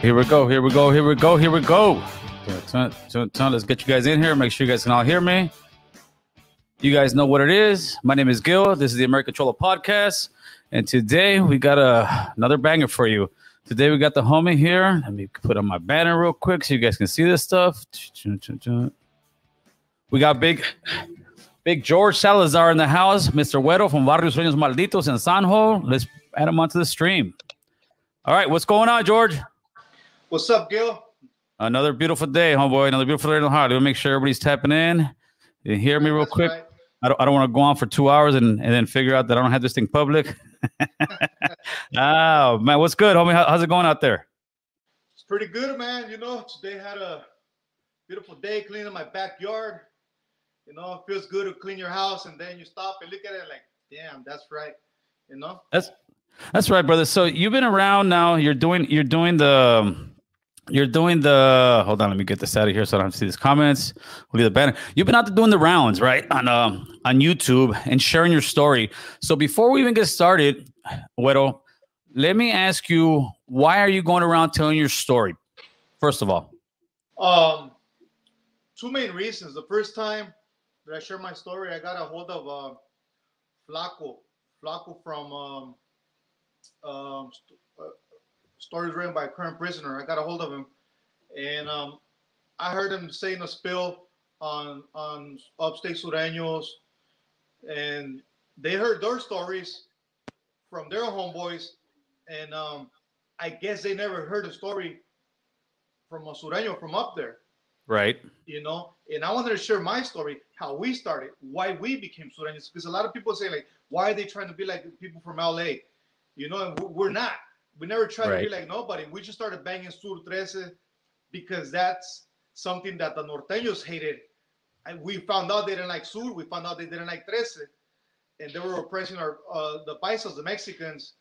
Here we go. Here we go. Here we go. Here we go. Let's get you guys in here. Make sure you guys can all hear me. You guys know what it is. My name is Gil. This is the American Cholo podcast. And today we got a, another banger for you. Today we got the homie here. Let me put on my banner real quick so you guys can see this stuff. We got big, big George Salazar in the house, Mr. Güero from Barrio Sureños Malditos in Sanjo. Let's add him onto the stream. All right, what's going on, George? What's up, Gil? Another beautiful day, homeboy. Another beautiful day in the heart. We'll make sure everybody's tapping in. You hear me real That's quick. right. I don't, I don't want to go on for two hours and, and then figure out that I don't have this thing public. oh, man. What's good, homie? How, how's it going out there? It's pretty good, man. You know, today had a beautiful day cleaning my backyard. You know, it feels good to clean your house and then you stop and look at it like, damn, that's right. You know? That's that's right, brother. So you've been around now. You're doing you're doing the um, you're doing the hold on, let me get this out of here so I don't have to see these comments. We'll leave the banner. You've been out there doing the rounds, right? On um on YouTube and sharing your story. So before we even get started, Güero, let me ask you, why are you going around telling your story? First of all. Um, two main reasons. The first time that I shared my story, I got a hold of uh, Flaco. Flaco from um, um, stories written by a current prisoner. I got a hold of him, and um, I heard him saying a spill on on upstate Sureños, and they heard their stories from their homeboys, and um, I guess they never heard a story from a Sureño from up there Right. you know. And I wanted to share my story, how we started, why we became Sureños, because a lot of people say like, why are they trying to be like people from LA? You know, and we- we're not. We never tried to be like nobody. We just started banging Sur 13 because that's something that the norteños hated. And we found out they didn't like Sur. We found out they didn't like 13, and they were oppressing our uh, the paisas, the Mexicans,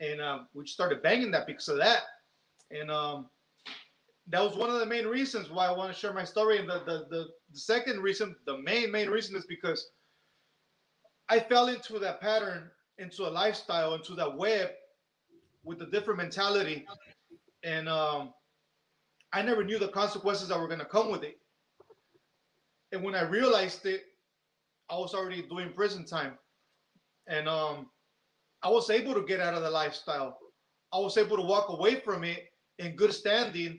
and um, we just started banging that because of that. And um, that was one of the main reasons why I want to share my story. And the, the, the, the second reason, the main, main reason is because I fell into that pattern, into a lifestyle, into that web with a different mentality. And um, I never knew the consequences that were going to come with it. And when I realized it, I was already doing prison time. And um, I was able to get out of the lifestyle. I was able to walk away from it in good standing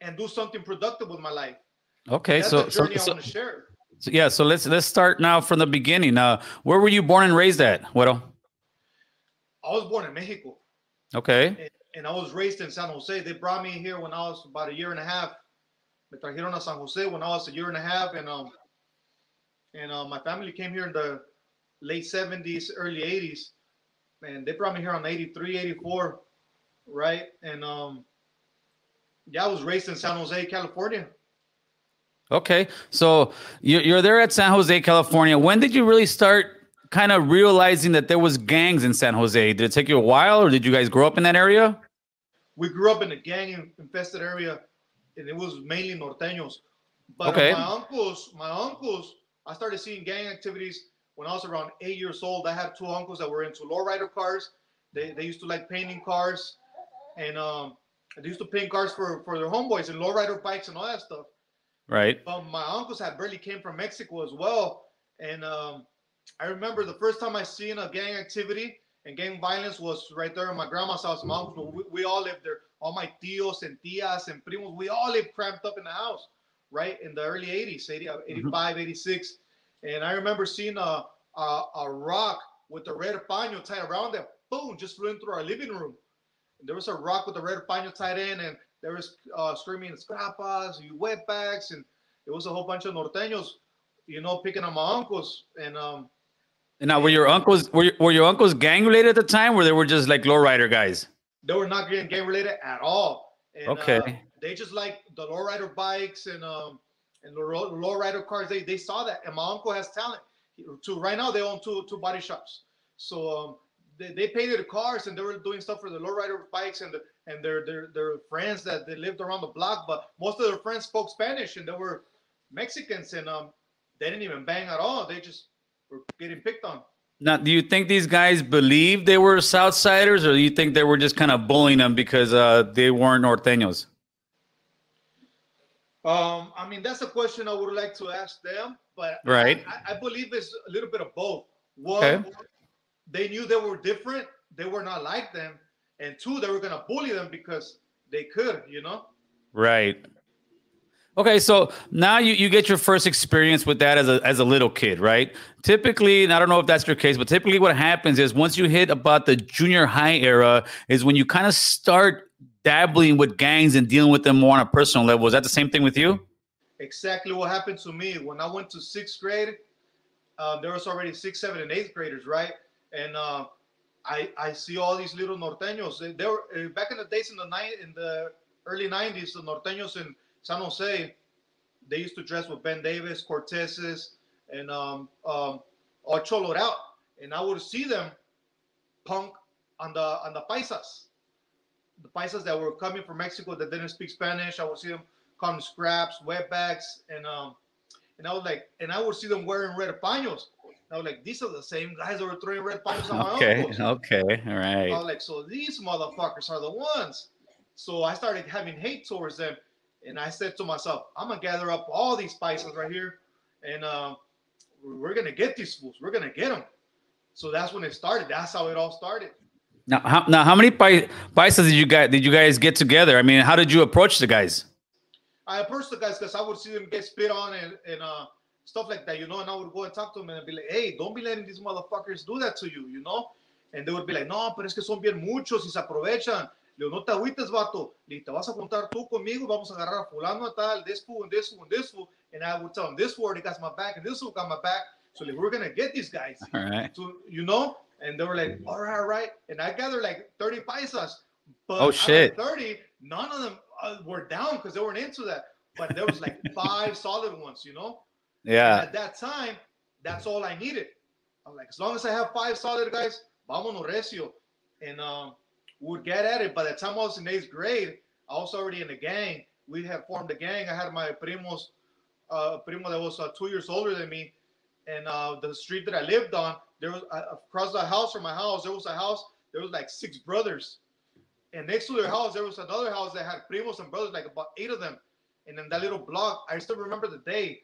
and do something productive with my life. Okay. So, so, I so, share. so yeah, so let's let's start now from the beginning. Uh where were you born and raised at? Güero? I was born in Mexico Okay. and, and I was raised in San Jose. They brought me here when I was about a year and a half. Me trajeron a San Jose when I was a year and a half, and um, and uh, my family came here in the late 70s, early 80s, and they brought me here on 83, 84, right? And um, yeah, I was raised in San Jose, California. Okay, so you're, you're there at San Jose, California. When did you really start kind of realizing that there was gangs in San Jose? Did it take you a while, or did you guys grow up in that area? we grew up in a gang infested area and it was mainly norteños but Okay. my uncles my uncles i started seeing gang activities when i was around eight years old i had two uncles that were into lowrider cars they, they used to like painting cars and um they used to paint cars for for their homeboys and lowrider bikes and all that stuff Right. but my uncles had barely came from Mexico as well. And um, I remember the first time I seen a gang activity and gang violence was right there in my grandma's house. My we, we all lived there. All my tios and tias and primos, we all lived cramped up in the house, right? In the early 80s, 80, uh, 85, 86. And I remember seeing a, a, a rock with a red paño tied around it. Boom, just flew in through our living room. And there was a rock with a red paño tied in, and there was uh, screaming scrapas, you wetbacks, and it was a whole bunch of norteños, you know, picking on my uncles. And um, now, were your uncles were your, were your uncles gang related at the time, or they were just like lowrider guys? they were not getting gang related at all. And, uh, Okay. they just like the lowrider bikes and um and the low, lowrider cars. They they saw that, and my uncle has talent. To right now, they own two two body shops. So um, they, they painted the cars and they were doing stuff for the lowrider bikes and the, and their their their friends that they lived around the block. But most of their friends spoke Spanish and they were Mexicans and um they didn't even bang at all. They just were getting picked on. Now, do you think these guys believe they were Southsiders, or do you think they were just kind of bullying them because uh, they weren't Norteños? Um, I mean, that's a question I would like to ask them, but right, I, I believe it's a little bit of both. One, okay. they knew they were different; they were not like them, and two, they were gonna bully them because they could, you know. Right. Okay, so now you, you get your first experience with that as a as a little kid, right? Typically, and I don't know if that's your case, but typically what happens is once you hit about the junior high era is when you kind of start dabbling with gangs and dealing with them more on a personal level. Is that the same thing with you? Exactly what happened to me when I went to sixth grade. Uh, there was already sixth, seventh, and eighth graders, right? And uh, I I see all these little norteños. They were uh, back in the days in the night in the early '90s. The norteños in San Jose, they used to dress with Ben Davis, Cortezes, and um, um, or Cholo out, and I would see them punk on the on the paisas the paisas that were coming from Mexico that didn't speak Spanish. I would see them come scraps, wetbacks, and um, and I was like, and I would see them wearing red paños. I was like, these are the same guys that were throwing red paños on my Okay, uncles. okay, all right. I was like, so these motherfuckers are the ones. So I started having hate towards them, and I said to myself, I'm gonna gather up all these paisas right here, and uh, we're gonna get these fools. We're gonna get them. So that's when it started. That's how it all started. Now, how, now, how many paisas did you guys did you guys get together? I mean, how did you approach the guys? I approached the guys because I would see them get spit on and, and uh, stuff like that, you know. And I would go and talk to them and be like, "Hey, don't be letting these motherfuckers do that to you," you know. And they would be like, "No, pero es que son bien muchos y se aprovechan." Le digo, no te agüites, vato. Le te vas a juntar tú conmigo. Vamos a agarrar a fulano a tal, this fool and this fool and this fool. And I would tell them, this fool got my back and this fool got my back. So like, we're gonna get these guys. All right. So you know, and they were like, all right, all right. And I gathered like 30 paisas. But oh, shit. 30, none of them uh, were down because they weren't into that. But there was like five solid ones, you know? Yeah. And at that time, that's all I needed. I'm like, as long as I have five solid guys, vámonos recio. And um, would get at it. By the time I was in eighth grade, I was already in the gang. We had formed a gang. I had my primos, uh, primo that was uh, two years older than me. And uh, the street that I lived on, there was uh, across the house from my house, there was a house, there was like six brothers. And next to their house, there was another house that had primos and brothers, like about eight of them. And in that little block, I still remember the day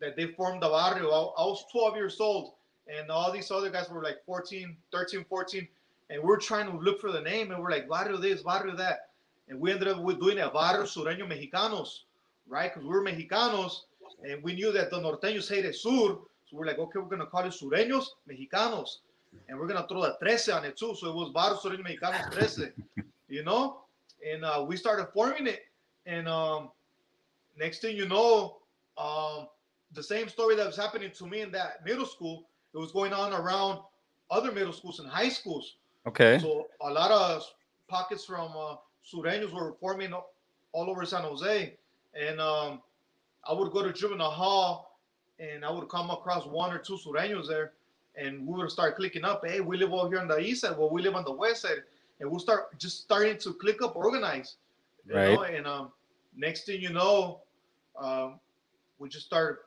that they formed the barrio. I, I was 12 years old, and all these other guys were like 14, 13, 14. And we're trying to look for the name, and we're like, barrio this, barrio that. And we ended up with doing a barrio sureño mexicanos, right? Because we're Mexicanos, and we knew that the norteños hated sur. So we're like, okay, we're gonna call it Sureños Mexicanos, and we're gonna throw the 13 on it too. So it was Bar Sureños Mexicanos 13, you know. And uh, we started forming it, and um, next thing you know, um, the same story that was happening to me in that middle school, it was going on around other middle schools and high schools. Okay. So a lot of pockets from uh, Sureños were forming all over San Jose, and um, I would go to juvenile hall and I would come across one or two sureños there, and we would start clicking up. Hey, we live over here on the east side. Well, we live on the west side, and we'll start just starting to click up, organize. right. Know? And um, next thing you know, um, we just start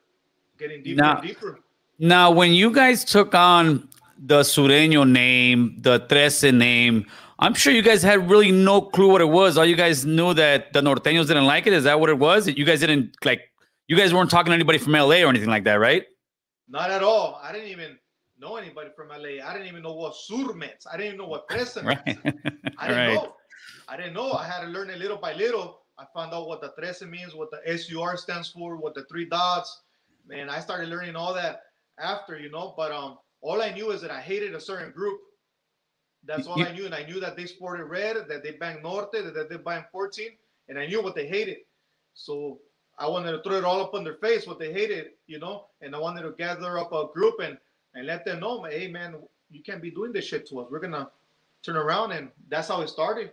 getting deeper now, and deeper. Now, when you guys took on the Sureño name, the Trece name, I'm sure you guys had really no clue what it was. All you guys knew that the Norteños didn't like it. Is that what it was? You guys didn't like you guys weren't talking to anybody from LA or anything like that, right? Not at all. I didn't even know anybody from LA. I didn't even know what sur meant. I didn't even know what trece meant. Right. I didn't right. know. I didn't know. I had to learn it little by little. I found out what the trece means, what the SUR stands for, what the three dots. Man, I started learning all that after, you know. But um, all I knew is that I hated a certain group. That's all I knew, and I knew that they sported red, that they banged Norte, that they banged 14, and I knew what they hated. So I wanted to throw it all up on their face what they hated, you know, and I wanted to gather up a group and and let them know, hey man, you can't be doing this shit to us. We're gonna turn around, and that's how it started.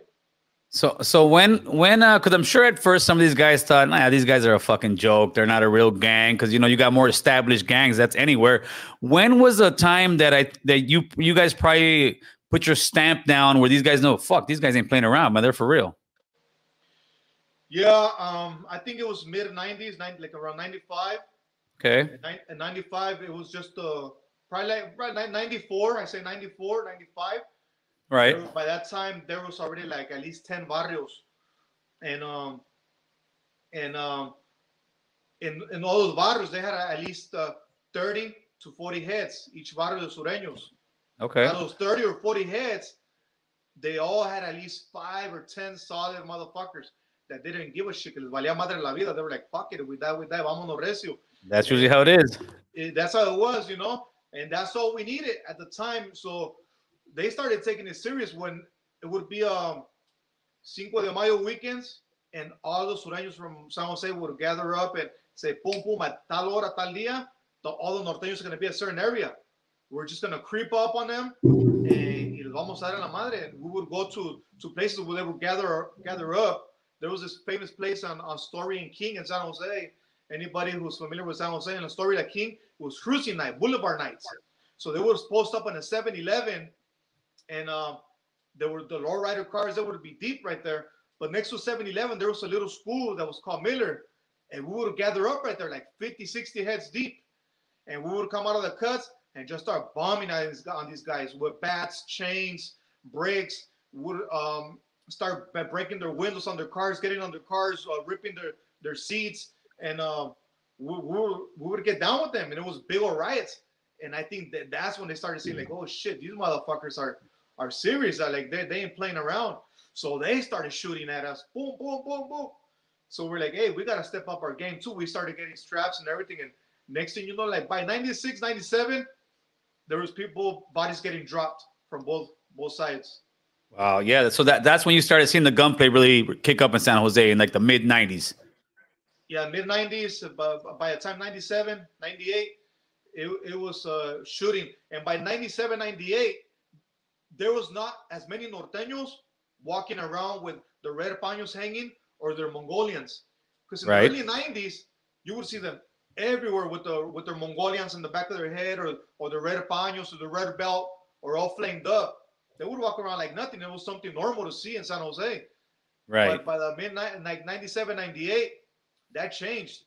So so when when uh because I'm sure at first some of these guys thought, nah, these guys are a fucking joke. They're not a real gang because you know you got more established gangs. That's anywhere. When was the time that I that you you guys probably put your stamp down where these guys know, fuck, these guys ain't playing around, man. They're for real. Yeah, um, I think it was mid '90s, like around '95. Okay. In '95, it was just uh, probably like right, 94, I say 94, 95. Right. By that time, there was already like at least 10 barrios. And um and um in, in all those barrios, they had at least uh, 30 to 40 heads, each barrio de sureños. Okay. Out those 30 or 40 heads, they all had at least five or 10 solid motherfuckers that didn't give a shit. Les valía madre la vida. They were like, fuck it, we die, we die, vámonos recio. That's usually how it is. It- that's how it was, you know, and that's all we needed at the time. So they started taking it serious when it would be um Cinco de Mayo weekends, and all the sureños from San Jose would gather up and say, "Pum pum, at tal hora, tal día, the, all the norteños are going to be a certain area. We're just going to creep up on them, and y vamos a dar la madre." And we would go to to places where they would gather gather up. There was this famous place on on Story and King in San Jose. Anybody who's familiar with San Jose and the story that King was cruising night, boulevard nights. So they would post up on a 7-Eleven, and um, there were the lowrider cars that would be deep right there. But next to 7-Eleven, there was a little school that was called Miller, and we would gather up right there, like 50, 60 heads deep, and we would come out of the cuts and just start bombing on these, guys with bats, chains, bricks. Would um, start breaking their windows on their cars, getting on their cars, uh, ripping their their seats, and um, we, we, we would get down with them, and it was big old riots. And I think that that's when they started seeing like, oh shit, these motherfuckers are are serious. Like they they ain't playing around. So they started shooting at us. Boom, boom, boom, boom. So we're like, hey, we gotta step up our game too. We started getting straps and everything. And next thing you know, like by 96, 97, there was people bodies getting dropped from both both sides. Wow. Yeah. So that that's when you started seeing the gunplay really kick up in San Jose in like the mid '90s. yeah, mid 90s, but by the time 97, 98, it, it was uh, shooting. And by 97, 98, there was not as many norteños walking around with the red paños hanging or their Mongolians. Because in Right. the early 90s, you would see them everywhere with the with their Mongolians in the back of their head or or the red paños or the red belt or all flamed up. They would walk around like nothing. It was something normal to see in San Jose. Right. But by the midnight, like 97, 98, that changed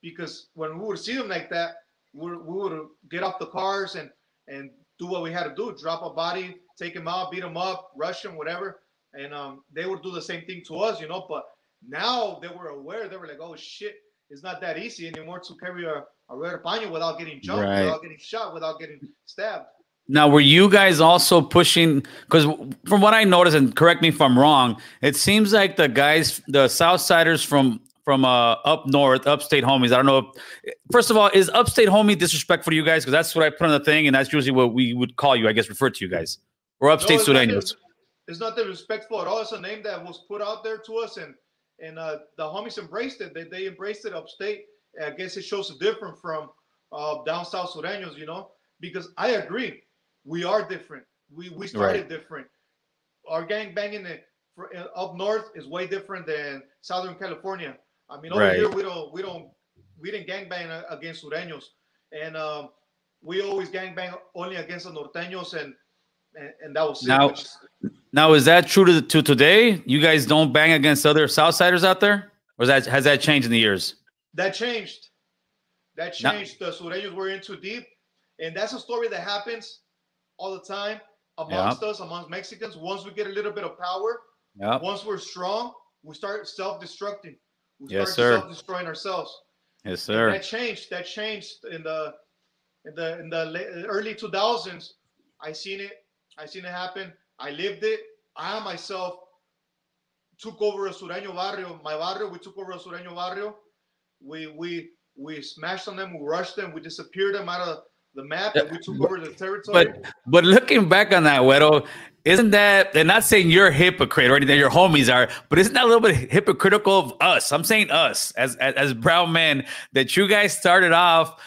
because when we would see them like that, we, we would get off the cars and and do what we had to do: drop a body, take him out, beat him up, rush him, whatever. And um, they would do the same thing to us, you know. But now they were aware. They were like, "Oh shit, it's not that easy anymore to carry a, a red paño without getting jumped, Right. without getting shot, without getting stabbed." Now, were you guys also pushing? Because from what I noticed, and correct me if I'm wrong, it seems like the guys, the Southsiders from from uh, up north, upstate homies. I don't know. If, first of all, is upstate homie disrespectful to you guys? Because that's what I put on the thing, and that's usually what we would call you. I guess refer to you guys or upstate it's not Sureños. dis- It's not disrespectful at all. It's a name that was put out there to us, and and uh, the homies embraced it. They, they embraced it upstate. I guess it shows a different from uh, down south Sureños, you know, because I agree, we are different. We we started different. Our gang banging in, for, in, up north is way different than Southern California. I mean, over Right. here we don't we don't we didn't gang bang against Sureños, and um, we always gang bang only against the Norteños and. And, and that was it, Now- is- Now, is that true to, to today? You guys don't bang against other Southsiders out there, or is that has that changed in the years? That changed. That changed. the Sureños were in too deep. And that's a story that happens all the time amongst us, amongst Mexicans. Once we get a little bit of power, Yeah. once we're strong, we start self-destructing. We Yes, start sir. self-destroying ourselves. Yes, And sir. that changed. That changed in the in the in the early 2000s. I seen it. I seen it happen. I lived it. I myself took over a Sureño barrio, my barrio. We took over a Sureño barrio. We we we smashed on them. We rushed them. We disappeared them out of the map. And we took over the territory. But but looking back on that, Güero, isn't that and not saying you're a hypocrite or anything, your homies are, but isn't that a little bit hypocritical of us? I'm saying us as as, as brown men that you guys started off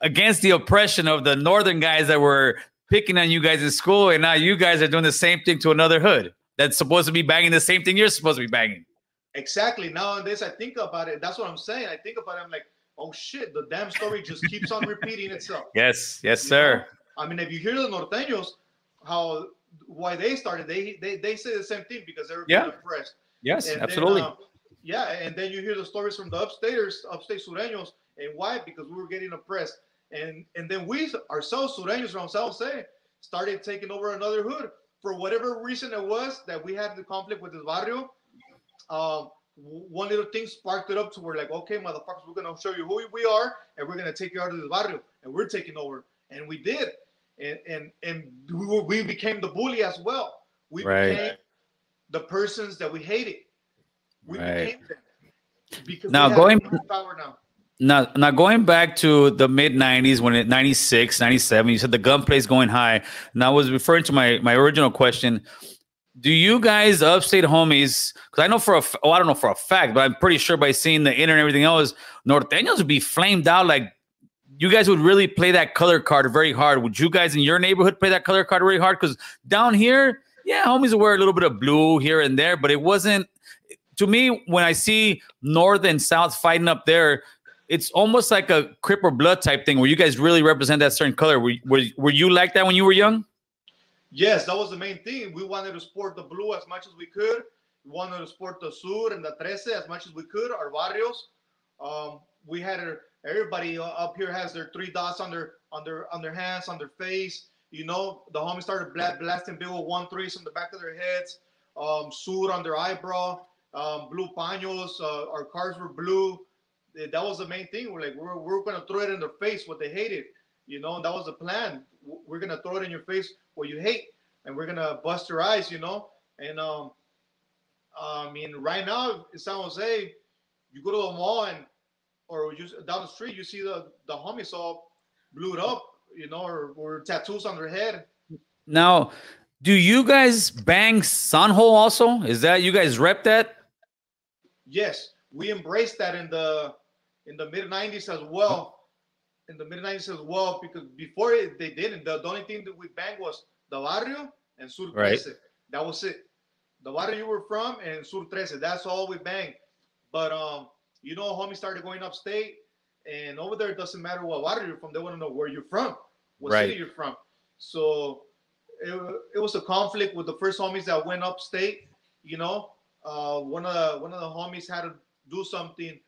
against the oppression of the northern guys that were picking on you guys in school, and now you guys are doing the same thing to another hood that's supposed to be banging the same thing you're supposed to be banging. Exactly. Nowadays, I think about it. That's what I'm saying. I think about it. I'm like, oh shit, the damn story just keeps on repeating itself. Yes, yes, You sir. know? I mean, if you hear the norteños, how why they started, they they, they say the same thing because they were Yeah. being oppressed. Yes, And then, absolutely. uh, yeah, and then you hear the stories from the upstaters, upstate sureños, and why? Because we were getting oppressed. And and then we ourselves, Sureños from San Jose, started taking over another hood for whatever reason it was that we had the conflict with this barrio. Um, one little thing sparked it up to where like, okay, motherfuckers, we're gonna show you who we are, and we're gonna take you out of this barrio, and we're taking over, and we did, and and and we, were, we became the bully as well. We Right. became the persons that we hated. We Right. became them because Now, going- power now. Now, now going back to the mid 90s when it 96, 97, you said the gunplay is going high. And I was referring to my my original question. Do you guys upstate homies? Because I know for a oh, I don't know for a fact, but I'm pretty sure by seeing the internet and everything else, Norteños would be flamed out like you guys would really play that color card very hard. Would you guys in your neighborhood play that color card very hard? Because down here, yeah, homies wear a little bit of blue here and there, but it wasn't to me when I see North and South fighting up there, it's almost like a Crip or Blood type thing where you guys really represent that certain color. Were, were, were you like that when you were young? Yes, that was the main thing. We wanted to sport the blue as much as we could. We wanted to sport the sur and the trece as much as we could. Our barrios. Um, we had a, everybody up here has their three dots on their on their on their hands, on their face. You know, the homies started bla- blasting big old one threes on the back of their heads. Um, sur on their eyebrow. Um, blue paños. Uh, our cars were blue. Eh, That was the main thing. We're like, we're, we're gonna throw it in their face what they hated. You know, and that was the plan. We're gonna throw it in your face what you hate, and we're gonna bust your eyes. You know, and um, I mean, right now in San Jose, you go to the mall and or you down the street, you see the the homies all blued up, you know, or, or tattoos on their head. Now, do you guys bang Sanjo also? Is that you guys rep that? Yes, we embrace that in the in the mid '90s as well. In the mid '90s as well, because before it, they didn't. The, the only thing that we banged was the barrio and Sur Right. That was it. The barrio you were from and Sur Trece. That's all we banged. But um, you know, homies started going upstate, and over there it doesn't matter what barrio you're from. They want to know where you're from, what Right. city you're from. So it, it was a conflict with the first homies that went upstate. You know, uh, one of the one of the homies had to do something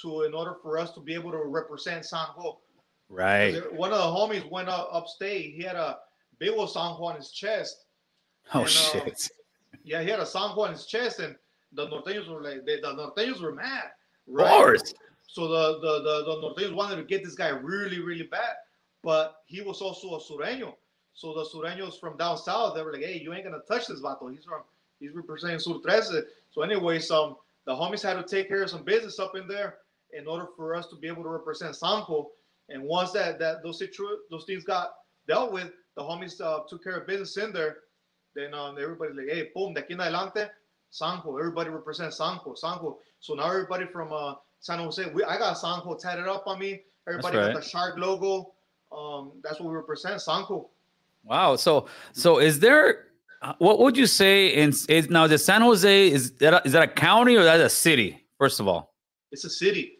to in order for us to be able to represent San Ho. Right. One of the homies went up upstate. He had a big old Sanjo on his chest. Oh And, uh, shit. Yeah, he had a Sanjo on his chest, and the norteños were like, they, the norteños were mad. Of Right? course. So the, the the the norteños wanted to get this guy really really bad, but he was also a sureño. So the sureños from down south, they were like, hey, you ain't gonna touch this vato. He's from he's representing Sur Trece. So anyways, um, the homies had to take care of some business up in there in order for us to be able to represent Sanjo. And once that that those situ- those things got dealt with, the homies uh, took care of business in there. Then um, everybody like, hey, boom, de aquí en adelante, Sanjo. Everybody represents Sanjo, Sanjo. So now everybody from uh, San Jose, we, I got Sanjo tatted up on me. Everybody right. got the shark logo. Um, that's what we represent, Sanjo. Wow. So so is there uh, what would you say in is now the San Jose is that a, is that a county or that a city? First of all. It's a city.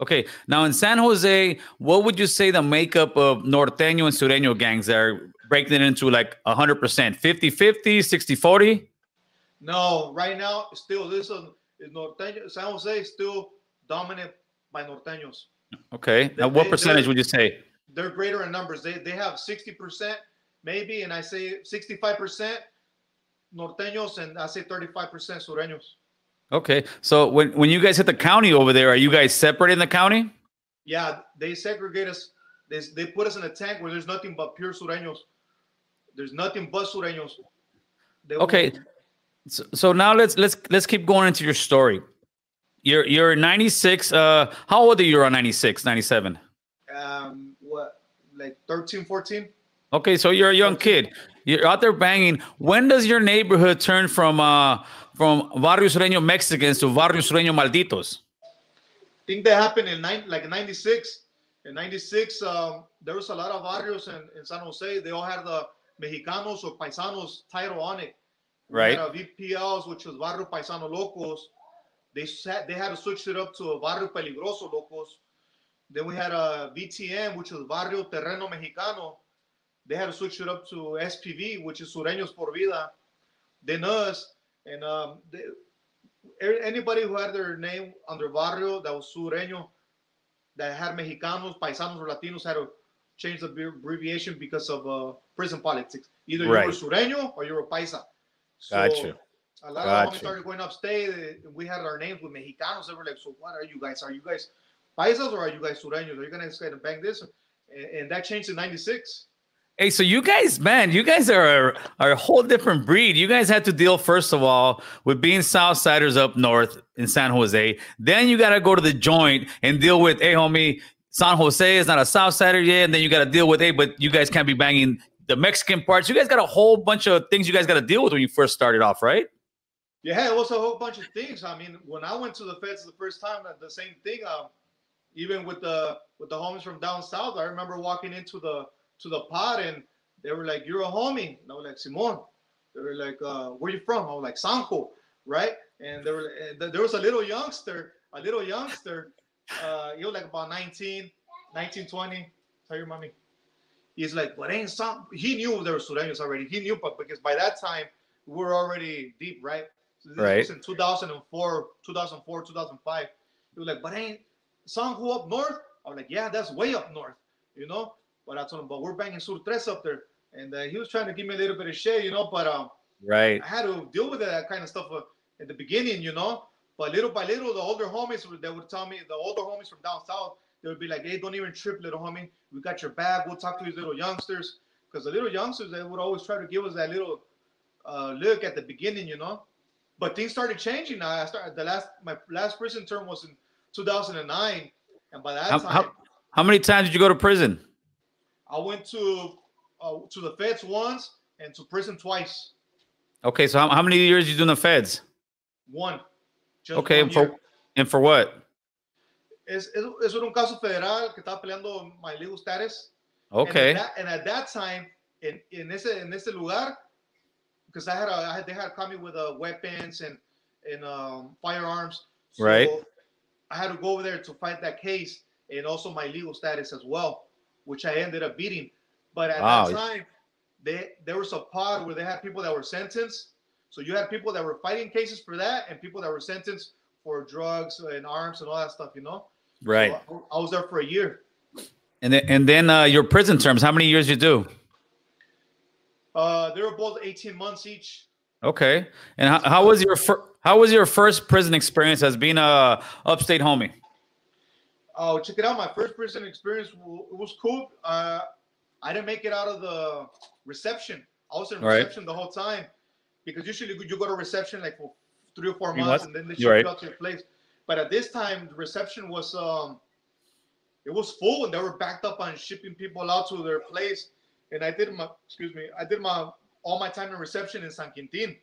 Okay. Now in San Jose, what would you say the makeup of Norteño and Sureño gangs are breaking it into like 100%, 50 50, 60 40? No, right now, still, this is Norteño, San Jose is still dominant by Norteños. Okay. Now what they- percentage would you say? They're greater in numbers. They, they have 60% maybe, and I say 65% Norteños, and I say 35% Sureños. Okay. So when, when you guys hit the county over there, are you guys separate in the county? Yeah, they segregate us. They, they put us in a tank where there's nothing but pure Sureños. There's nothing but Sureños. They Okay. So, so now let's let's let's keep going into your story. You're you're 96. Uh how old are you on 96, 97? Um, what, like 13, 14? Okay, so you're a young kid. You're out there banging. When does your neighborhood turn from uh from Barrio Sureño Mexicans to Barrio Sureño Malditos? I think that happened in nine, like 96. In 96, um, there was a lot of barrios in, in San Jose. They all had the Mexicanos or Paisanos title on it. Right. Had, VPLs, which was Barrio Paisano Locos. They had, they had to switch it up to a Barrio Peligroso Locos. Then we had a VTM, which was Barrio Terreno Mexicano. They had to switch it up to SPV, which is Sureños por Vida. Then us, and um, they, anybody who had their name under barrio that was sureño, that had Mexicanos, Paisanos, or Latinos had to change the abbreviation because of uh, prison politics. Either Right. you were Sureño or you were Paisa. So Gotcha. A lot Gotcha. of homies started going upstate. We had our names with Mexicanos. They were like, "So what are you guys? Are you guys Paisas or are you guys Sureños? Are you gonna go and bang this?" And, and that changed in '96. Hey, so you guys, man, you guys are, are a whole different breed. You guys had to deal, first of all, with being Southsiders up north in San Jose. Then you got to go to the joint and deal with, hey, homie, San Jose is not a Southsider yet. And then you got to deal with, hey, but you guys can't be banging the Mexican parts. You guys got a whole bunch of things you guys got to deal with when you first started off, right? Yeah, it was a whole bunch of things. I mean, when I went to the feds the first time, uh, the same thing. Um, even with the with the homies from down south, I remember walking into the to the pod and they were like, "You're a homie." And I was like, "Simon." They were like, uh, "Where you from?" I was like, "Sanco," right? And there were and there was a little youngster, a little youngster. Uh, he was like about 19, 19, 20. Tell your mommy. He's like, but ain't some. He knew there were Sureños already. He knew, but because by that time we were already deep, right? So this Right. was in 2004, 2004, 2005. He was like, but ain't Sanjo up north? I was like, yeah, that's way up north, you know. But I told him, but we're banging Sur Tres up there, and uh, he was trying to give me a little bit of shit, you know. But um, Right. I had to deal with that kind of stuff uh, at the beginning, you know. But little by little, the older homies would- they would tell me, the older homies from down south, they would be like, "Hey, don't even trip, little homie. We got your back. We'll talk to these little youngsters." Because the little youngsters, they would always try to give us that little uh, look at the beginning, you know. But things started changing. Now I started the last my last prison term was in 2009, and by that How, time, how, how many times did you go to prison? I went to uh, to the feds once and to prison twice. Okay, so how, how many years you doing the feds? One. Just Okay, one and for and for what? es, es, un caso federal que estaba peleando my legal status. Okay. And at that, and at that time, in, in ese en ese lugar, because I had a, I had they had caught me with uh, weapons and and um, firearms. So Right. I had to go over there to fight that case and also my legal status as well, which I ended up beating. But at Wow. that time, they there was a pod where they had people that were sentenced. So you had people that were fighting cases for that, and people that were sentenced for drugs and arms and all that stuff. You know. Right. So I I was there for a year. And then and then uh, your prison terms. How many years you do? Uh, they were both 18 months each. Okay. And how, how was your fir- how was your first prison experience as being a upstate homie? Oh, check it out. My first prison experience w- it was cool. Uh, I didn't make it out of the reception. I was in Right. reception the whole time because usually you go to reception like for three or four Three months months? and then they ship right. you out to your place. But at this time, the reception was um, it was full and they were backed up on shipping people out to their place. And I did my excuse me, I did my all my time in reception in San Quentin.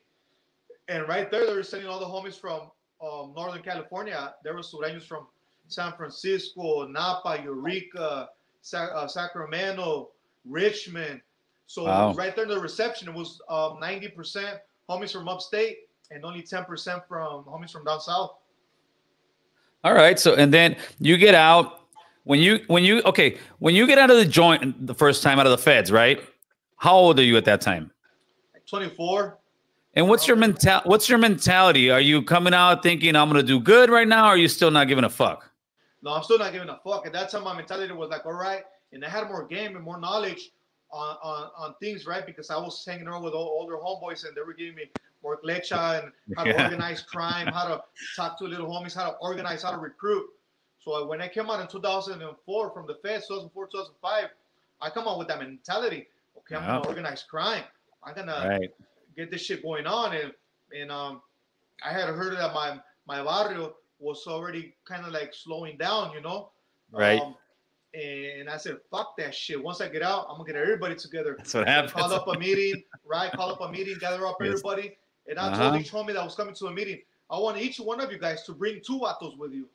And right there, they were sending all the homies from um, Northern California. There were Sureños from San Francisco, Napa, Eureka, Sa- uh, Sacramento, Richmond. So Wow. right there in the reception, it was um, 90% homies from upstate and only 10% from homies from down south. All right. So and then you get out when you when you okay when you get out of the joint the first time out of the feds, right? How old are you at that time? Like 24. And what's your mental what's your mentality? Are you coming out thinking I'm gonna do good right now? Or are you still not giving a fuck? No, I'm still not giving a fuck. At that time, my mentality was like, all right. And I had more game and more knowledge on, on, on things, right? Because I was hanging around with all older homeboys and they were giving me more lecha and how to Yeah. organize crime, how to talk to little homies, how to organize, how to recruit. So when I came out in 2004 from the Fed, 2004, 2005, I come out with that mentality. Okay, I'm Yeah. gonna organize crime. I'm gonna Right. get this shit going on and and um I had heard that my my barrio was already kind of like slowing down, you know. Right. Um, and I said, "Fuck that shit." Once I get out, I'm gonna get everybody together. That's what Call up a meeting, right? Call up a meeting, gather up Yes. everybody, and I Uh-huh. told each homie that was coming to a meeting, I want each one of you guys to bring two atos with you.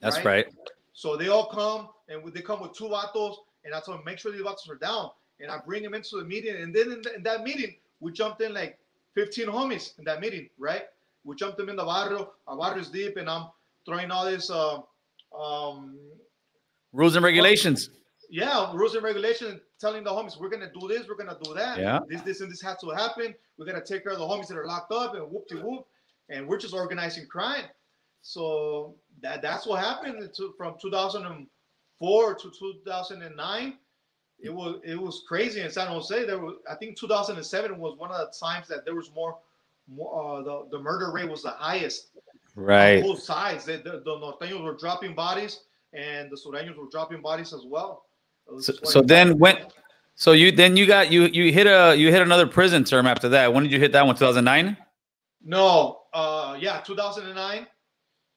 That's right? right. So they all come and they come with two atos. and I told them make sure these atos are down, and I bring them into the meeting, and then in, th- in that meeting we jumped in like 15 homies in that meeting, right? We jumped them in the barrio, our barrio's deep, and I'm throwing all these uh, um, Rules and regulations. yeah, rules and regulations, telling the homies we're gonna do this, we're gonna do that, Yeah. this, this, and this has to happen. We're gonna take care of the homies that are locked up, and whoop de whoop, and we're just organizing crime. So that that's what happened to, from 2004 to 2009, it was it was crazy in San Jose. There was I think 2007 was one of the times that there was more, more uh, the the murder rate was the highest. Right. Both sides, the, the, the norteños were dropping bodies, and the sureños were dropping bodies as well. So, so then when, so you then you got you you hit a you hit another prison term after that. When did you hit that one? 2009. No, uh, yeah, 2009.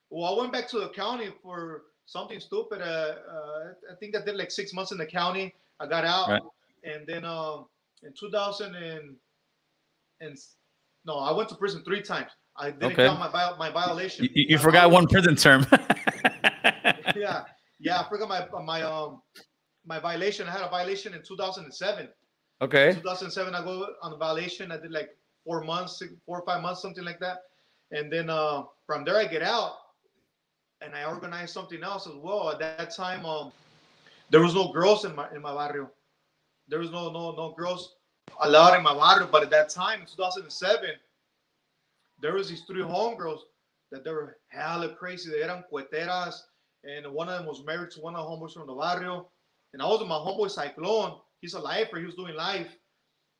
Well, I went back to the county for something stupid. Uh, uh, I think I did like six months in the county. I got out, Right. and then um, in 2000 and, and no, I went to prison three times. I didn't Okay. count my vi- my violation. You, you My forgot one prison term. Yeah, yeah, I forgot my my um my violation. I had a violation in 2007. okay. 2007, I go on a violation. I did like four months, four or five months, something like that. And then uh, from there, I get out and I organize something else as well. At that time, um, there was no girls in my in my barrio. There was no no no girls allowed in my barrio. But at that time, in 2007, there was these three homegirls that they were hella crazy. They eran cueteras, and one of them was married to one of the homeboys from the barrio. And I was with my homeboy Cyclone. He's a lifer. He was doing life,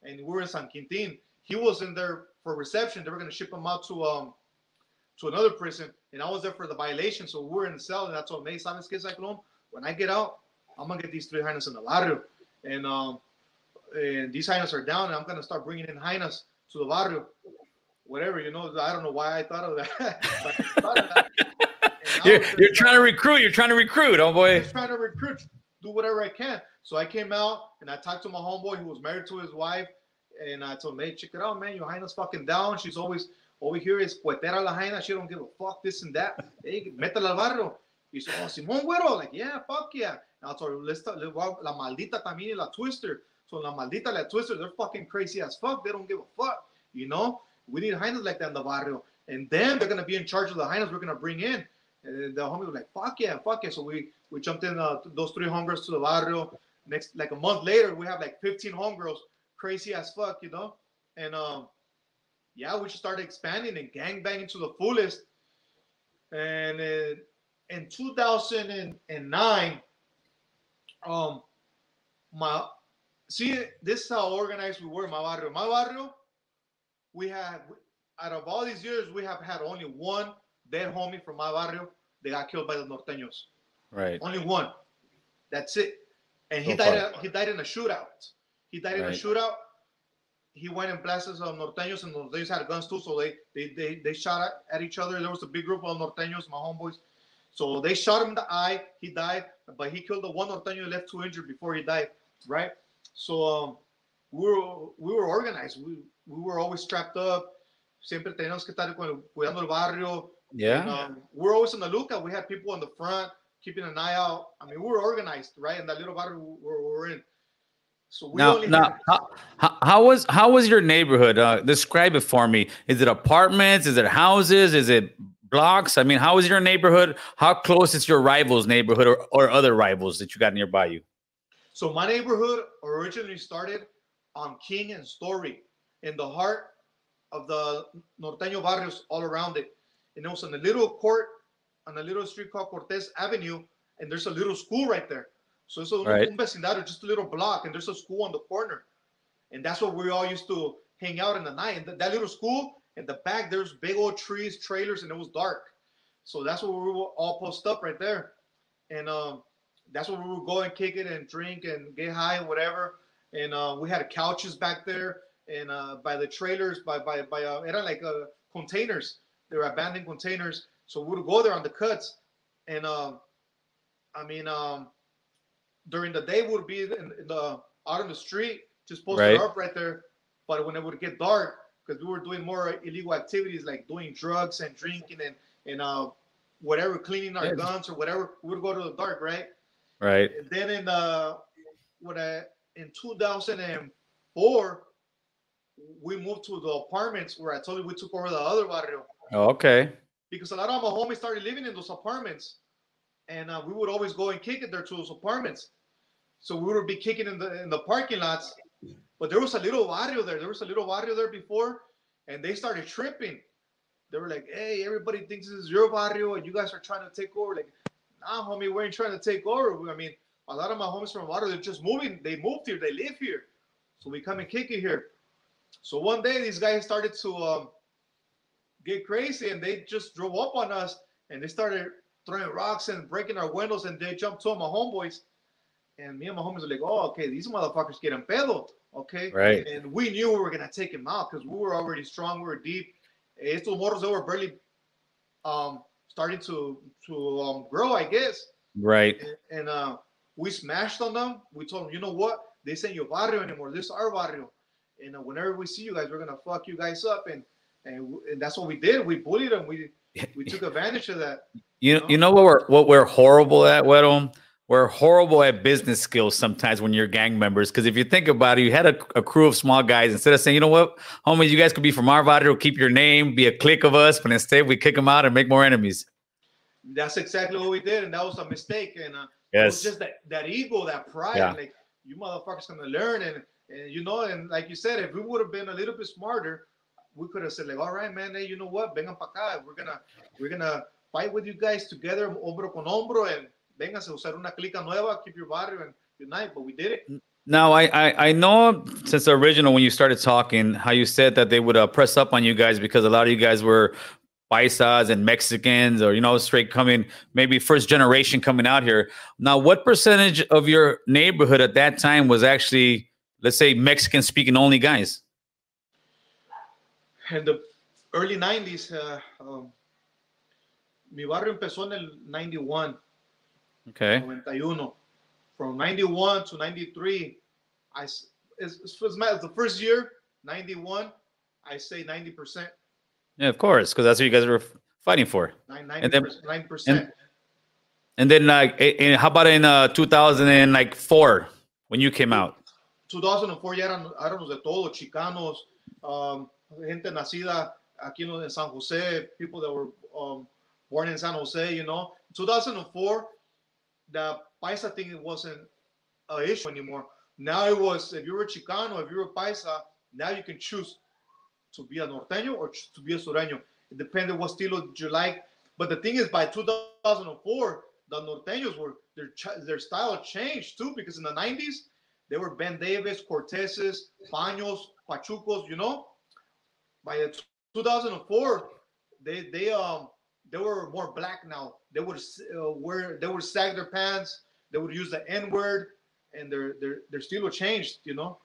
and we were in San Quentin. He was in there for reception. They were gonna ship him out to um to another prison, and I was there for the violation. So we were in the cell, and I told him, "Hey, ¿sabes qué, Cyclone? When I get out, I'm gonna get these three hyenas in the barrio, and um and these hyenas are down, and I'm gonna start bringing in hyenas to the barrio." Whatever, you know, I don't know why I thought of that. thought of that. You're, you're trying to recruit. You're trying to recruit. Oh boy. just trying to recruit, do whatever I can. So I came out and I talked to my homeboy who was married to his wife, and I told him, "Hey, check it out, man. Your hyna's fucking down. She's always over here is puetera la hyena. She don't give a fuck this and that. Hey, métela al barrio." He said, "Oh, Simón Güero, like yeah, fuck yeah." And I told her, "Let's talk, la maldita también y la twister." So la maldita la twister, they're fucking crazy as fuck. They don't give a fuck, you know. We need hyenas like that in the barrio, and then they're gonna be in charge of the hyenas we're gonna bring in. And the homies were like, "Fuck yeah, fuck yeah!" So we we jumped in uh, those three homegirls to the barrio. Next, like a month later, we have like 15 homegirls, crazy as fuck, you know. And um, yeah, we just started expanding and gang banging to the fullest. And uh, in 2009, um, my see, this is how organized we were. My barrio, my barrio, we have out of all these years, we have had only one dead homie from my barrio. They got killed by the norteños. Right. Only one. That's it. And he So died. far. He died in a shootout. He died in a shootout. He went in blasted of norteños, and norteños had guns too. So they they they, they shot at, at each other. There was a big group of norteños, my homeboys. So they shot him in the eye. He died, but he killed the one norteño and left two injured before he died. Right. So um, we were we were organized. We we were always strapped up. Siempre teníamos que estar cu- cuidando el barrio. Yeah. And, um, we're always on the lookout. We had people on the front keeping an eye out. I mean, we were organized, right? In that little barrio we we're, we're in. So we Now, only now, had- how, how, how was how was your neighborhood? Uh, describe it for me. Is it apartments? Is it houses? Is it blocks? I mean, how is your neighborhood? How close is your rivals' neighborhood or, or other rivals that you got nearby you? so my neighborhood originally started on King and Story, in the heart of the norteño barrios all around it. And it was in a little court on a little street called Cortez Avenue, and there's a little school right there. So it's a little Right. vecindario, just a little block, and there's a school on the corner. And that's where we all used to hang out in the night. And th- that little school, in the back, there's big old trees, trailers, and it was dark. So that's where we were all posted up right there. And um, that's where we would go and kick it and drink and get high and whatever. And uh, we had couches back there and uh, by the trailers, by by by uh, era like uh, containers. They were abandoned containers. So we would go there on the cuts. And um, I mean, um, during the day we would be in, in the out on the street, just posted Right. up right there. But when it would get dark, because we were doing more illegal activities like doing drugs and drinking and and uh, whatever, cleaning our Yeah. guns or whatever, we would go to the dark, right? Right. And then in uh, when I in 2004, we moved to the apartments where I told you we took over the other barrio Oh, okay. because a lot of my homies started living in those apartments, and uh, we would always go and kick it there to those apartments. So we would be kicking in the in the parking lots, but there was a little barrio there. There was a little barrio there before, and they started tripping. They were like, "Hey, everybody thinks this is your barrio, and you guys are trying to take over." Like, nah, homie, we ain't trying to take over. I mean, a lot of my homies from Water, they're just moving. They moved here. They live here. So we come and kick it here. So one day these guys started to um, get crazy and they just drove up on us and they started throwing rocks and breaking our windows and they jumped two of my homeboys. And me and my homies were like, oh, okay, these motherfuckers getting pedo. Okay. Right. And we knew we were gonna take him out because we were already strong, we were deep. Estos morros they were barely um starting to to um, grow, I guess. Right. And, and uh we smashed on them. We told them, you know what? This ain't your barrio anymore. This is our barrio. And uh, whenever we see you guys, we're gonna fuck you guys up. And and, and that's what we did. We bullied them. We we took advantage of that. You you know what we're what we're horrible at, Güero? We're horrible at business skills sometimes when you're gang members. Because if you think about it, you had a, a, crew of small guys. Instead of saying, you know what, homies, you guys could be from our barrio, keep your name, be a clique of us, but instead we kick them out and make more enemies. That's exactly what we did, and that was a mistake. And uh, yes. it was just that that ego, that pride, yeah. like you motherfuckers gonna learn, and and you know, and like you said, if we would have been a little bit smarter, we could have said like, all right, man, hey, you know what, vengan para acá, we're gonna we're gonna fight with you guys together, hombro con hombro, and véngase a usar una clica nueva, keep your barrio and unite. But we did it. Now, I, I, I know since the original when you started talking, how you said that they would uh, press up on you guys because a lot of you guys were paisas and Mexicans, or you know, straight coming, maybe first generation coming out here. Now, what percentage of your neighborhood at that time was actually, let's say, Mexican speaking only guys? In the early '90s, uh, um, mi barrio empezó en el '91. Okay. 91. From 91 to 93, I it's, it's, it's the first year, 91, I say 90%. Yeah, of course, because that's what you guys were fighting for. 90%. And then, 9%. And, and then like, in, how about in uh, 2004 when you came out? 2004 ya eran, eran de todo, chicanos, um, gente nacida aquí en San Jose, people that were um, born in San Jose, you know. 2004, the paisa thing wasn't an issue anymore. Now it was if you were Chicano, if you were paisa, now you can choose to be a norteño or to be a sureño. It depended what style you like. But the thing is, by 2004, the norteños were their their style changed too because in the 90s they were Ben Davis, Cortezes, Paños, Pachucos. You know, by 2004, they they um they were more black now. They would uh, wear, they would sag their pants. They would use the N word, and their their their style changed. You know.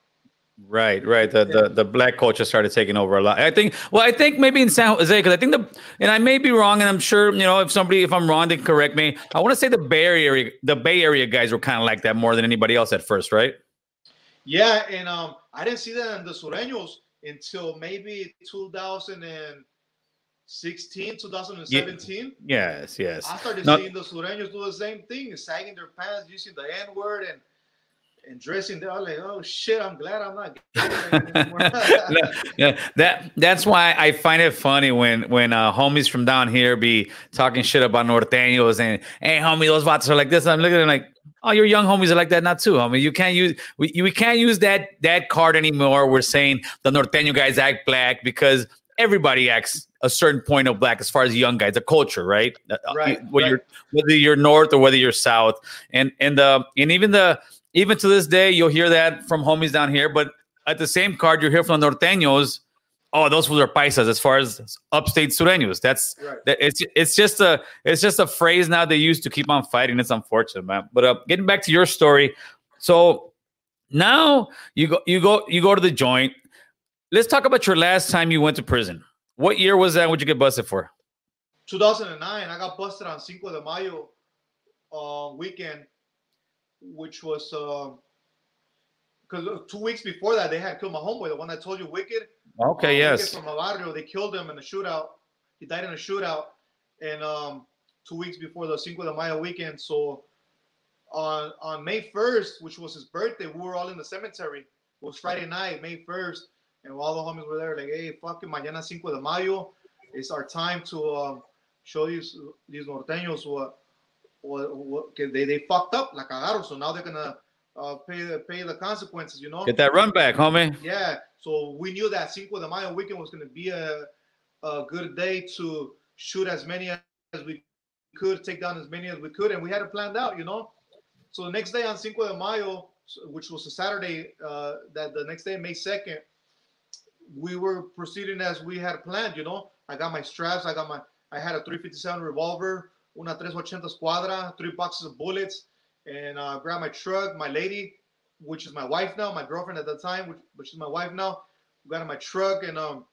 Right, right. The, the the black culture started taking over a lot. I think. Well, I think maybe in San Jose because I think the and I may be wrong, and I'm sure you know if somebody if I'm wrong, they correct me. I want to say the Bay Area the Bay Area guys were kind of like that more than anybody else at first, right? Yeah, and um, I didn't see that in the Sureños until maybe 2000 and 16, 2017. Yes, yes. I started seeing the Sureños do the same thing, sagging their pants, using the N word, and and dressing there. I'm like, oh shit, I'm glad I'm not. yeah, that that's why I find it funny when when uh, homies from down here be talking shit about norteños and hey, homie, those vatos are like this. I'm looking at them like, oh, your young homies are like that, not too, homie. You can't use we we can't use that that card anymore. We're saying the norteño guys act black because everybody acts a certain point of black as far as young guys, a culture, right? Uh, right. Whether right. you're whether you're north or whether you're south, and and the and even the even to this day, you'll hear that from homies down here. But at the same card, you hear from the norteños. Oh, those fools are paisas as far as upstate sureños. That's right. that it's it's just a it's just a phrase now they use to keep on fighting. It's unfortunate, man. But uh, getting back to your story, so now you go you go you go to the joint. Let's talk about your last time you went to prison. What year was that? What'd you get busted for? 2009. I got busted on Cinco de Mayo uh, weekend, which was because uh, two weeks before that they had killed my homeboy, the one I told you, Wicked. Okay, uh, yes. Wicked from barrio, they killed him in a shootout. He died in a shootout, and um, two weeks before the Cinco de Mayo weekend. So on on May 1st, which was his birthday, we were all in the cemetery. It was Friday night, May 1st and all the homies were there, like, hey, fucking mañana cinco de mayo, it's our time to um, show these these norteños what, what, what they, they fucked up, la cagaron, so now they're gonna uh, pay the pay the consequences, you know. Get that run back, homie. Yeah, so we knew that Cinco de Mayo weekend was gonna be a a good day to shoot as many as we could, take down as many as we could, and we had it planned out, you know. So the next day on Cinco de Mayo, which was a Saturday, uh, that the next day, May 2nd, we were proceeding as we had planned, you know. I got my straps, I got my, I had a 357 revolver, una 380 escuadra, three boxes of bullets, and uh, grabbed my truck, my lady, which is my wife now, my girlfriend at the time, which, which is my wife now, got in my truck, and um,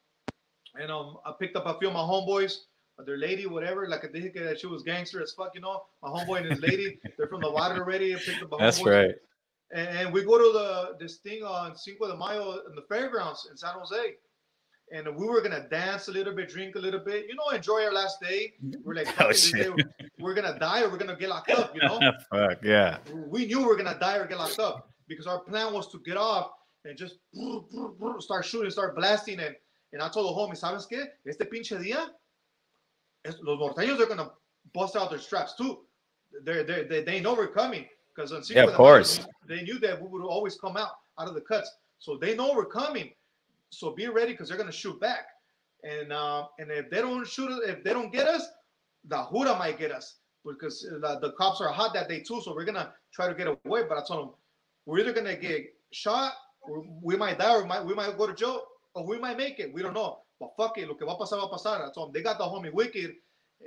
and um, I picked up a few of my homeboys, their lady, whatever. Like I did that she was gangster as fuck, you know. My homeboy and his lady, they're from the water already. I picked up That's homeboys. right. And, and we go to the this thing on Cinco de Mayo in the fairgrounds in San Jose. And we were gonna dance a little bit, drink a little bit, you know, enjoy our last day. We're like, Oh, "Fuck it, this shit. day we're gonna die or we're gonna get locked up, you know. Fuck yeah. we knew we were gonna die or get locked up because our plan was to get off and just start shooting, start blasting, and and I told the homies, ¿sabes qué? Este pinche día, los norteños are gonna bust out their straps too. They're, they're, they they know we're coming because Yeah, of course. they knew that we would always come out out of the cuts, so they know we're coming. So be ready because they're gonna shoot back, and uh, and if they don't shoot, us- if they don't get us, the jura might get us because the, the cops are hot that day too. So we're gonna try to get away. But I told them we're either gonna get shot, or we might die, or we might we might go to jail, or we might make it. We don't know. But fuck it, lo que va a pasar va a pasar. I told them they got the homie Wicked.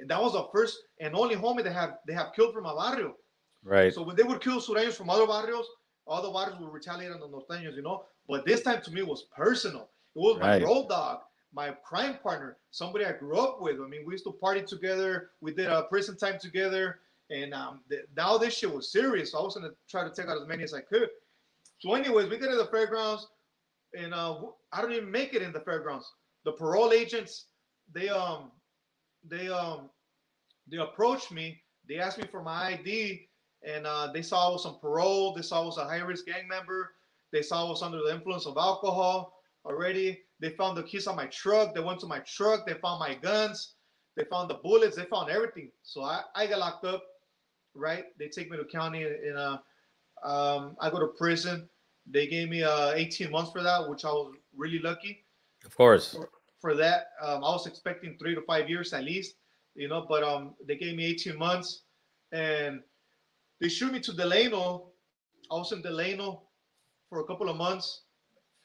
That was the first and only homie they have they have killed from my barrio. Right. So when they would kill sureños from other barrios, all the barrios would retaliate on the norteños, you know. But this time to me was personal. It was Right. my road dog, my crime partner, somebody I grew up with. I mean, we used to party together. We did a prison time together, and um, th- now this shit was serious. So I was gonna try to take out as many as I could. So, anyways, we get to the fairgrounds, and uh, I don't even make it in the fairgrounds. The parole agents, they um, they um, they approached me. They asked me for my ID, and uh, they saw I was on parole. They saw I was a high risk gang member. They saw I was under the influence of alcohol already. They found the keys on my truck. They went to my truck. They found my guns. They found the bullets. They found everything. So I, I got locked up, right? They take me to county and uh, um, I go to prison. They gave me uh, 18 months for that, which I was really lucky Of course. for that. Um, I was expecting three to five years at least, you know, but um, they gave me 18 months and they shoot me to Delano. I was in Delano for a couple of months,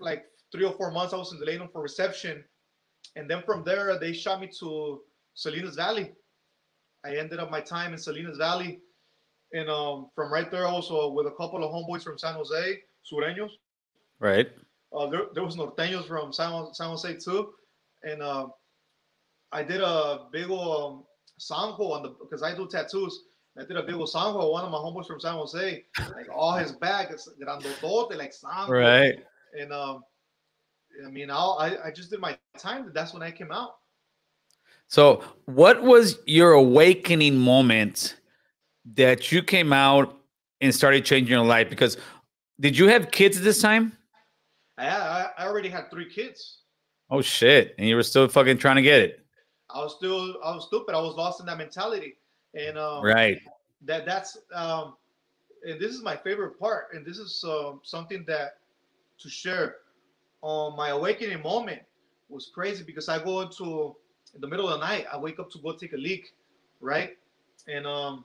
like three or four months. I was in Delano for reception. And then from there, they shot me to Salinas Valley. I ended up my time in Salinas Valley. And um, from right there, also with a couple of homeboys from San Jose, Sureños. Right. Uh, there, there was norteños from San, San Jose too, and uh, I did a big old um, sanjo on the because I do tattoos. I did a big ol' sanjo. One of my homeboys from San Jose, like all his back, it's grandotote, like sanjo. Right. And um, I mean, I'll, I I just did my time. That's when I came out. So, what was your awakening moment that you came out and started changing your life? Because did you have kids this time? I I, I already had three kids. Oh shit! And you were still fucking trying to get it. I was still I was stupid. I was lost in that mentality, and um, Right. that that's um and this is my favorite part and this is um, something that to share on my awakening moment was crazy because i go into in the middle of the night i wake up to go take a leak right and um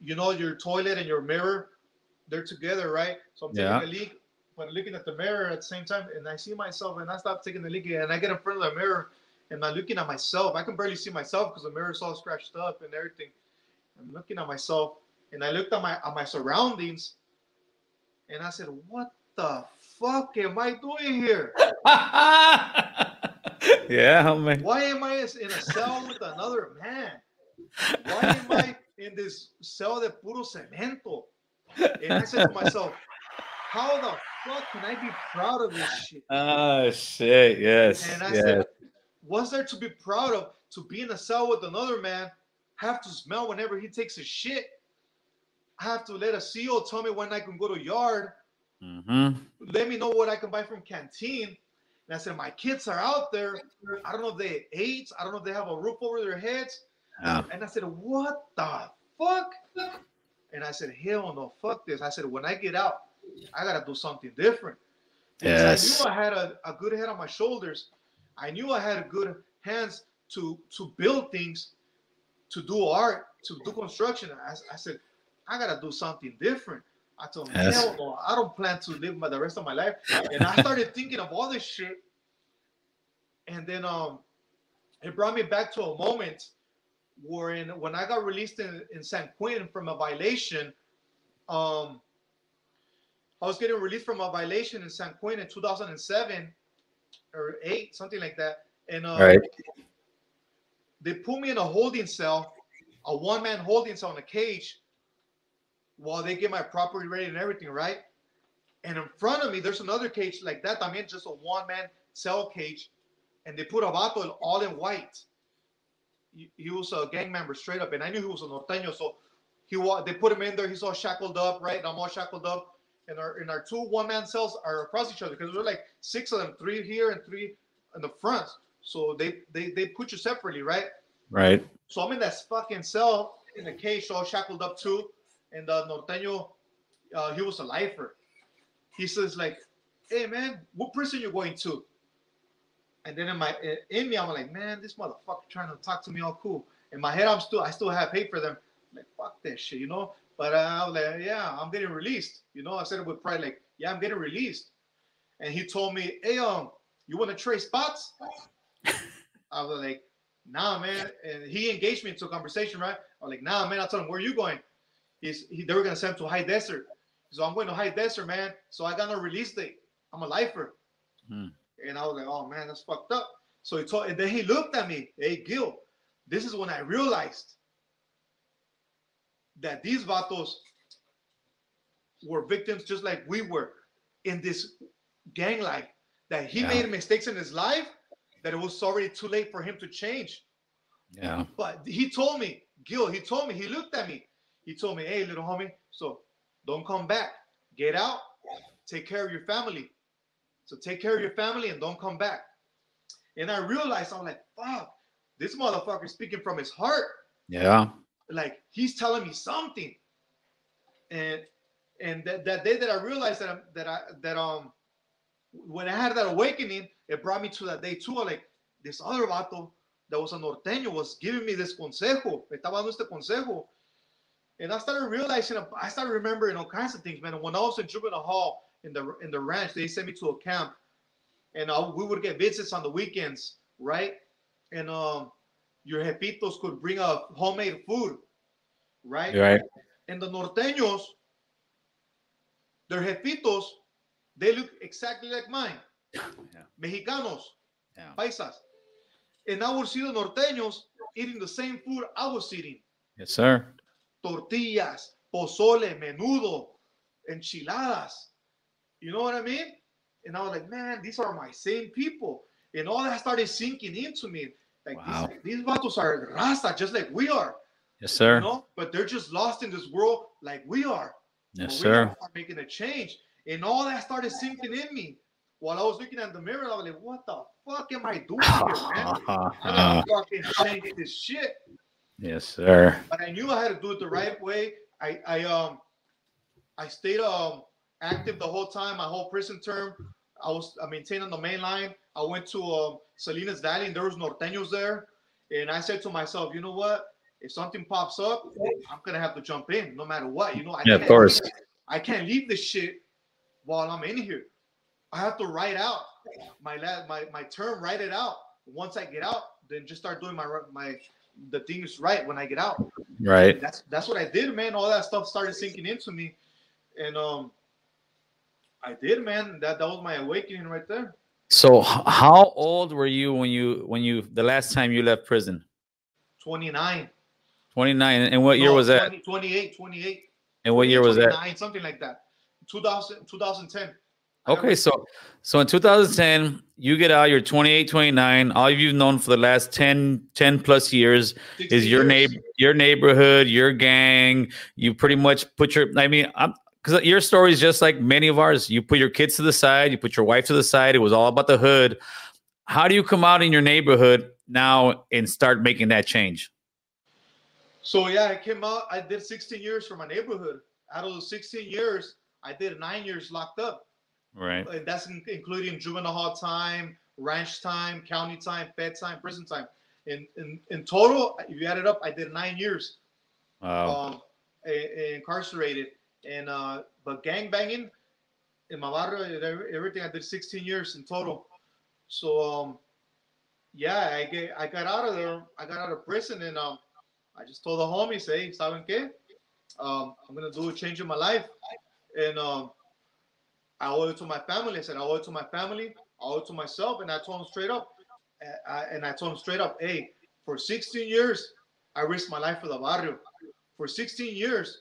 you know your toilet and your mirror they're together right so i'm taking Yeah. a leak but looking at the mirror at the same time and i see myself and i stop taking the leak and i get in front of the mirror and i'm looking at myself i can barely see myself because the mirror's all scratched up and everything I'm looking at myself and I looked at my at my surroundings and I said, What the fuck am I doing here? yeah, homie. Why am I in a cell with another man? Why am I in this cell de puro cemento? And I said to myself, How the fuck can I be proud of this shit? Oh shit! Yes. And I yes. said, What's there to be proud of to be in a cell with another man, have to smell whenever he takes a shit, I have to let a CO tell me when I can go to yard, Mhm. let me know what I can buy from canteen. And I said, My kids are out there. I don't know if they ate, I don't know if they have a roof over their heads. Yeah. And I said, What the fuck? And I said, Hell no, fuck this. I said, When I get out, I gotta do something different. Because Yes. I knew I had a, a good head on my shoulders. I knew I had good hands to to build things. to do art, to do construction. I, I said, I gotta do something different. I told him, Yes. hell no, I don't plan to live my, the rest of my life. And I started thinking of all this shit. And then um, it brought me back to a moment wherein when I got released in, in San Quentin from a violation, um, I was getting released from a violation in San Quentin in 2007 or eight, something like that. And uh, Right. they put me in a holding cell, a one-man holding cell in a cage, while they get my property ready and everything, right? And in front of me, there's another cage like that. I mean, just a one-man cell cage, and they put a vato all in white. He, he was a gang member straight up, and I knew he was a norteño, so he they put him in there. He's all shackled up, right? I'm all shackled up, and our and our two one-man cells are across each other because we're like six of them, three here and three in the front. So they they they put you separately, right? Right. So I'm in that fucking cell in the cage, all shackled up too. And the norteño, uh, he was a lifer. He says like, "Hey man, what prison you going to?" And then in my in me, I'm like, "Man, this motherfucker trying to talk to me all cool." In my head, I'm still I still have hate for them. like fuck that shit, you know. But uh, I was like, "Yeah, I'm getting released." You know, I said it with pride, like, "Yeah, I'm getting released." And he told me, "Hey, um, you want to trade spots?" I was like, nah, man. And he engaged me into a conversation, right? I was like, nah, man. I told him, where are you going? He's he, they were gonna send him to high desert. So I'm going to high desert, man. So I got no release date. I'm a lifer. Hmm. And I was like, oh man, that's fucked up. So he told and then he looked at me, hey Gil, this is when I realized that these vatos were victims just like we were in this gang life. That he Yeah. made mistakes in his life, that it was already too late for him to change. Yeah. But he told me, Gil, he told me, he looked at me. He told me, hey, little homie, so don't come back. Get out, take care of your family. So take care of your family and don't come back. And I realized, I'm like, fuck, this motherfucker is speaking from his heart. Yeah. Like he's telling me something. And and that, that day that I realized that I'm, that I that um when I had that awakening, it brought me to that day too. Like this other vato that was a norteño was giving me this consejo. Estaba dando este consejo. And I started realizing, I started remembering all kinds of things, man. When I was in juvenile hall in the in the ranch, they sent me to a camp, and I, we would get visits on the weekends, right? And um, your jefitos could bring a homemade food, right? Right. And the norteños, their jefitos, they look exactly like mine. Yeah. Mexicanos, Yeah. paisas. And I would see the norteños eating the same food I was eating. Yes, sir. tortillas, pozole, menudo, enchiladas. You know what I mean? And I was like, man, these are my same people. And all that started sinking into me. Like Wow. these, these vatos are rasta, just like we are. Yes, You sir. know, but they're just lost in this world like we are. Yes, we sir. gotta making a change. And all that started sinking in me. While I was looking at the mirror, I was like, what the fuck am I doing here, man? I fucking change this shit yes, sir. but I knew I had to do it the right way. I I um I stayed um active the whole time, my whole prison term. I was I maintained on the main line. I went to um, Salinas Valley and there was norteños there, and I said to myself, you know what? If something pops up, I'm gonna have to jump in, no matter what. You know, I Yeah, of can't course. leave- I can't leave this shit while I'm in here. I have to write out my la- my my term, write it out. Once I get out, then just start doing my my the things right when I get out Right. that's that's what I did, man. All that stuff started sinking into me, and um, I did, man. That that was my awakening right there. So, how old were you when you when you the last time you left prison? Twenty nine. Twenty nine. And what year was that? 28, 28. And what year was that? 29, Something like that. 2000, 2010. Okay, so so in 2010, you get out, you're 28, 29. All you've known for the last 10, 10 plus years is your years. neighbor, your neighborhood, your gang. You pretty much put your. I mean, I'm because your story is just like many of ours. You put your kids to the side, you put your wife to the side. It was all about the hood. How do you come out in your neighborhood now and start making that change? So yeah, I came out. I did 16 years for my neighborhood. Out of those 16 years, I did nine years locked up. Right. and that's in- including juvenile hall time, ranch time, county time, fed time, prison time. In, in in total, if you add it up, I did nine years Wow. um, incarcerated. And uh, but gang banging in my barrio, everything I did 16 years in total. So um, yeah, I get I got out of there. I got out of prison, and um, I just told the homies, hey, ¿saben qué? Um, I'm gonna do a change in my life, and um, I owe it to my family. I said I owe it to my family. I owe it to myself, and I told them straight up. I, and I told them straight up, hey, for 16 years, I risked my life for the barrio. For 16 years,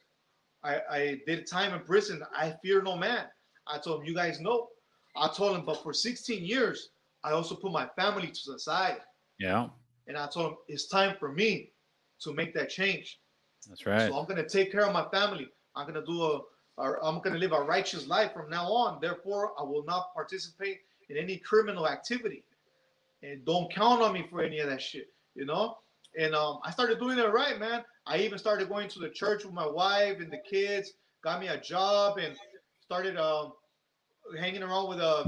I, I did time in prison. I fear no man. I told them, you guys know. I told him, but for 16 years, I also put my family to the side. Yeah, And I told him, it's time for me to make that change. that's right. So I'm gonna take care of my family. I'm gonna do a, or I'm gonna live a righteous life from now on. Therefore, I will not participate in any criminal activity, and don't count on me for any of that shit. You know. And um, I started doing it right, man. I even started going to the church with my wife and the kids. Got me a job and started um, hanging around with uh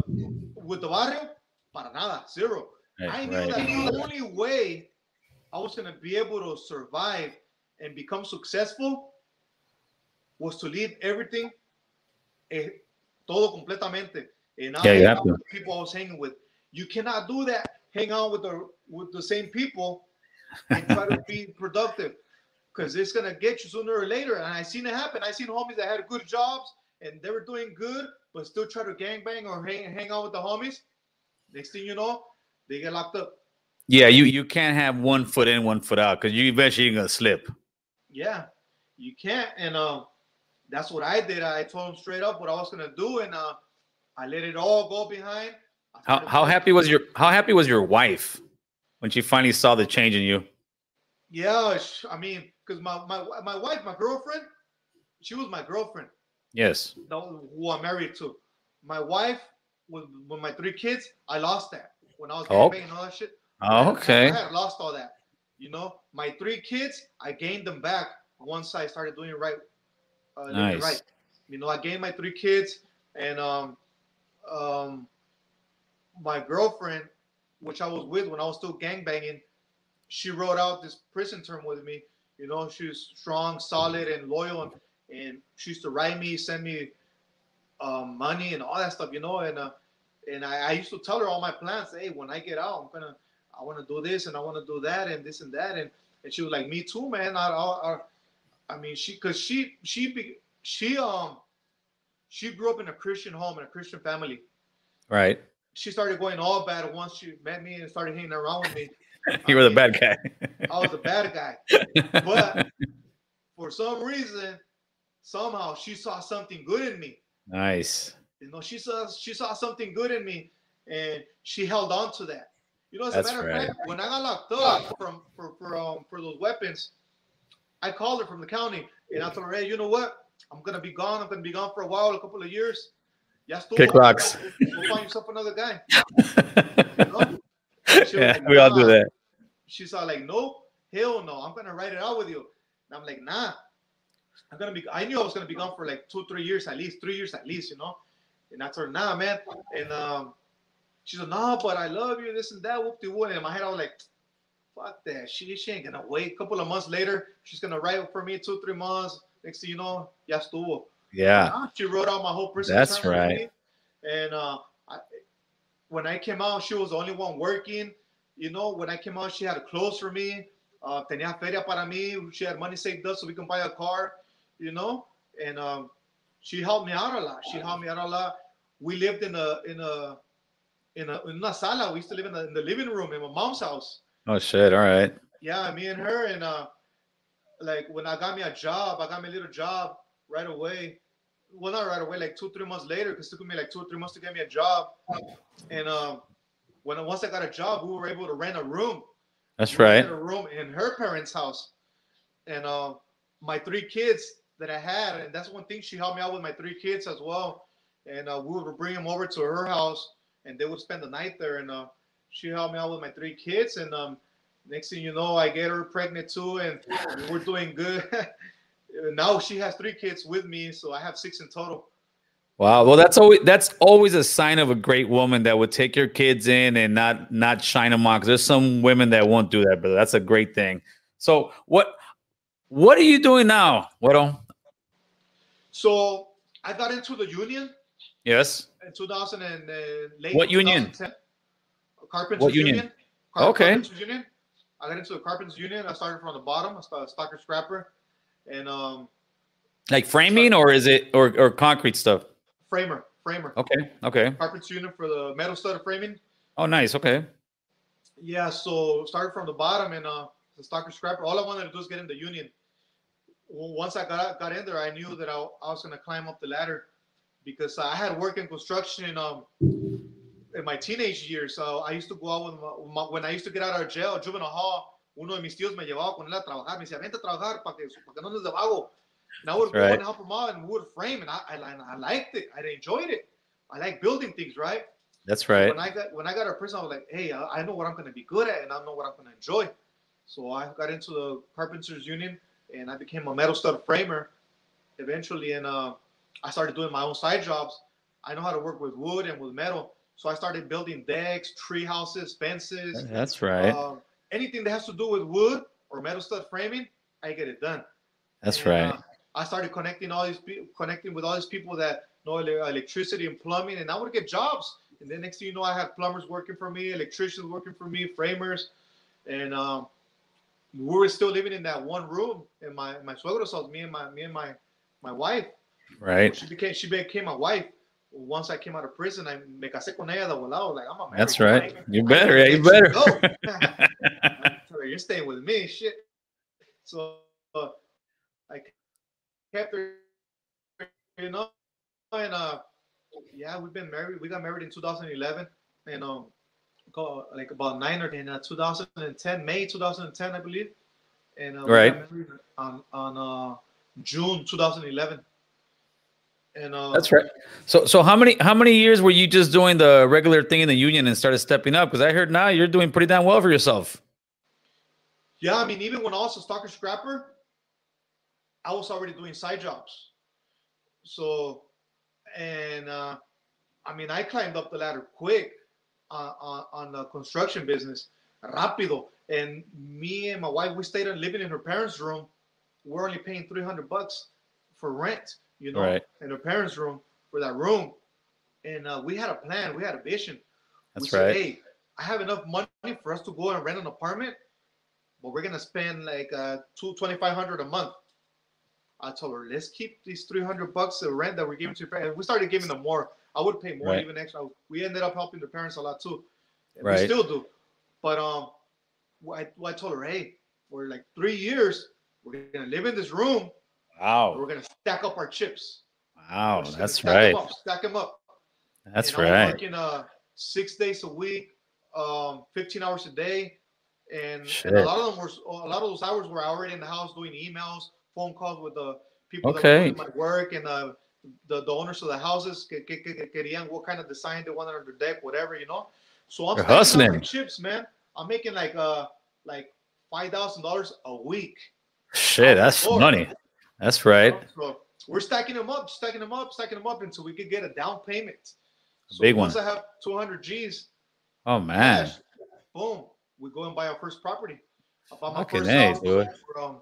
with the barrio. Para nada, zero. I knew right. that the only way I was gonna be able to survive and become successful was to leave everything, eh, todo completamente. And I Yeah, you have to. the people I was hanging with. You cannot do that. Hang out with the with the same people and try to be productive, because it's gonna get you sooner or later. And I seen it happen. I seen homies that had good jobs and they were doing good, but still try to gangbang or hang hang out with the homies. Next thing you know, they get locked up. Yeah, you you can't have one foot in, one foot out because you eventually you're gonna slip. Yeah, you can't. And uh, that's what I did. I told them straight up what I was gonna do, and uh, I let it all go behind. How how happy was your how happy was your wife when she finally saw the change in you? Yeah, I mean, because my, my my wife, my girlfriend, she was my girlfriend. Yes. Who I'm married to. My wife, with, with my three kids, I lost that when I was Oh. and all that shit. Oh, I okay. had lost all that. You know, my three kids, I gained them back once I started doing it right. Uh, Nice. Right. You know, I gained my three kids, and um, um, my girlfriend, which I was with when I was still gangbanging, she wrote out this prison term with me. You know, she was strong, solid, and loyal, and, and she used to write me, send me um, money and all that stuff. You know, and uh, and I, I used to tell her all my plans. Hey, when I get out, I'm gonna I want to do this and I want to do that and this and that and and she was like me too man I I, I mean she because she she she um she grew up in a Christian home in a Christian family Right. She started going all bad once she met me and started hanging around with me. You were the bad guy. I was a bad guy. But for some reason somehow she saw something good in me. Nice. you know she saw she saw something good in me and she held on to that. You know as That's a matter right. of fact when i got locked up from for for um for those weapons i called her from the county and i told her hey you know what? I'm gonna be gone. I'm gonna be gone for a while a couple of years ya estuvo. Kick rocks. go find yourself another guy. You know? Yeah, like, we all do that. she's all like no hell no. I'm gonna write it out with you. And i'm like nah. I'm gonna be i knew i was gonna be gone for like two three years at least three years at least you know? And i told her nah man. And um she's like nah, but i love you this and that whoop de whoop and in my head i was like fuck that she, she ain't gonna wait. A couple of months later she's gonna write for me two three months. Next thing you know ya estuvo Yeah. She wrote out my whole prison That's right. And uh, I, when I came out, she was the only one working. You know, when I came out, she had clothes for me. Uh, tenía feria para mí. She had money saved up so we can buy a car. You know, and um, she helped me out a lot. She helped me out a lot. We lived in a in a in a in una sala. We used to live in the, in the living room in my mom's house Oh shit. All right. yeah, me and her, and uh, like when I got me a job, I got me a little job right away. Well, not right away, like two, three months later, because it took me like two or three months to get me a job. And um, when once I got a job, we were able to rent a room. That's We right. A room in her parents' house, and uh, my three kids that I had, and that's one thing she helped me out with my three kids as well. And uh, we would bring them over to her house, and they would spend the night there. And uh, she helped me out with my three kids, and um, next thing you know, I get her pregnant too, and we're doing good. now she has three kids with me, so I have six in total. Wow. Well, that's always that's always a sign of a great woman that would take your kids in and not not shine them on. Because there's some women that won't do that, but that's a great thing. So what what are you doing now, Güero? So I got into the union Yes. in 2000 and uh, late. What union? 2010. Carpenters What union? Union. Okay. Carpenters Union. I got into the Carpenters Union. I started from the bottom. I started a stocker scrapper, and um, Like framing or is it or or concrete stuff? framer, framer. Okay. Okay. Carpenters Union for the metal stud framing. Oh, nice. Okay. Yeah, so started from the bottom and uh, the stocker scrapper. All I wanted to do is get in the union. Once I got got in there, I knew that I, I was going to climb up the ladder because I had work in construction um, in my teenage years. So I used to go out with my, with my- when I used to get out of jail, juvenile hall. Uno de mis tíos me llevaba con él a trabajar. Me decía, vente a trabajar para que, pa' que no andes de vago. And I would go Right. and help him out and we would frame. And I, I, I liked it. I enjoyed it. I like building things, right? That's right. When I got when I got of prison, I was like, hey, I, I know what I'm going to be good at, and I know what I'm going to enjoy. So I got into the carpenters union, and I became a metal stud framer. Eventually, and uh, I started doing my own side jobs. I know how to work with wood and with metal, so I started building decks, tree houses, fences, That's right. um, anything that has to do with wood or metal stud framing. I get it done. That's And, right. uh, I started connecting all these people, connecting with all these people that know electricity and plumbing, and I would get jobs. And then next thing you know, I had plumbers working for me, electricians working for me, framers, and um, we were still living in that one room in my my suegro's house. Me and my me and my my wife. Right. She became she became my wife. Once I came out of prison, I me casé con ella de volado. Like I'm a married That's right. I- You better. Yeah, you better. go. I told her, You're staying with me, shit. So uh, I kept her, you know, and uh, yeah, we've been married. We got married in 2011, and um, like about nine or in uh, 2010, May 2010, I believe, and uh, Right. married on on uh, June 2011. And uh, That's right. So so how many how many years were you just doing the regular thing in the union and started stepping up? Because I heard now you're doing pretty damn well for yourself. Yeah, I mean, even when I was a stocker scrapper, I was already doing side jobs. So, and uh, I mean, I climbed up the ladder quick uh, on, on the construction business, rápido. And me and my wife, we stayed living in her parents' room. We're only paying 300 bucks for rent, you know, Right. in her parents' room for that room. And uh, we had a plan, we had a vision. we That's said, right. hey, I have enough money for us to go and rent an apartment, but we're gonna spend like uh two twenty five hundred a month. I told her, let's keep these three hundred bucks of rent that we're giving to your parents. We started giving them more. I would pay more, Right. even extra. We ended up helping the parents a lot too. And Right. We still do. But um, I, I told her, hey, for like three years, we're gonna live in this room. Wow. We're gonna stack up our chips. Wow. We're just gonna That's stack right. up, stack them up. That's and right. working uh six days a week, um, 15 hours a day, and, and a lot of them were a lot of those hours were already in the house doing emails, phone calls with the people Okay. that were my work and uh, the the owners of the houses que, que, que, que querían what kind of design they wanted on their deck, whatever you know. So I'm You're stacking up hustling. chips, man. I'm making like uh like five thousand dollars a week. Shit, that's Lord. money. That's right. So we're stacking them up, stacking them up, stacking them up until we could get a down payment. So big once one. I have 200 G's, Oh man. cash, boom, we go and buy our first property. I bought my Fucking first house dude. for um,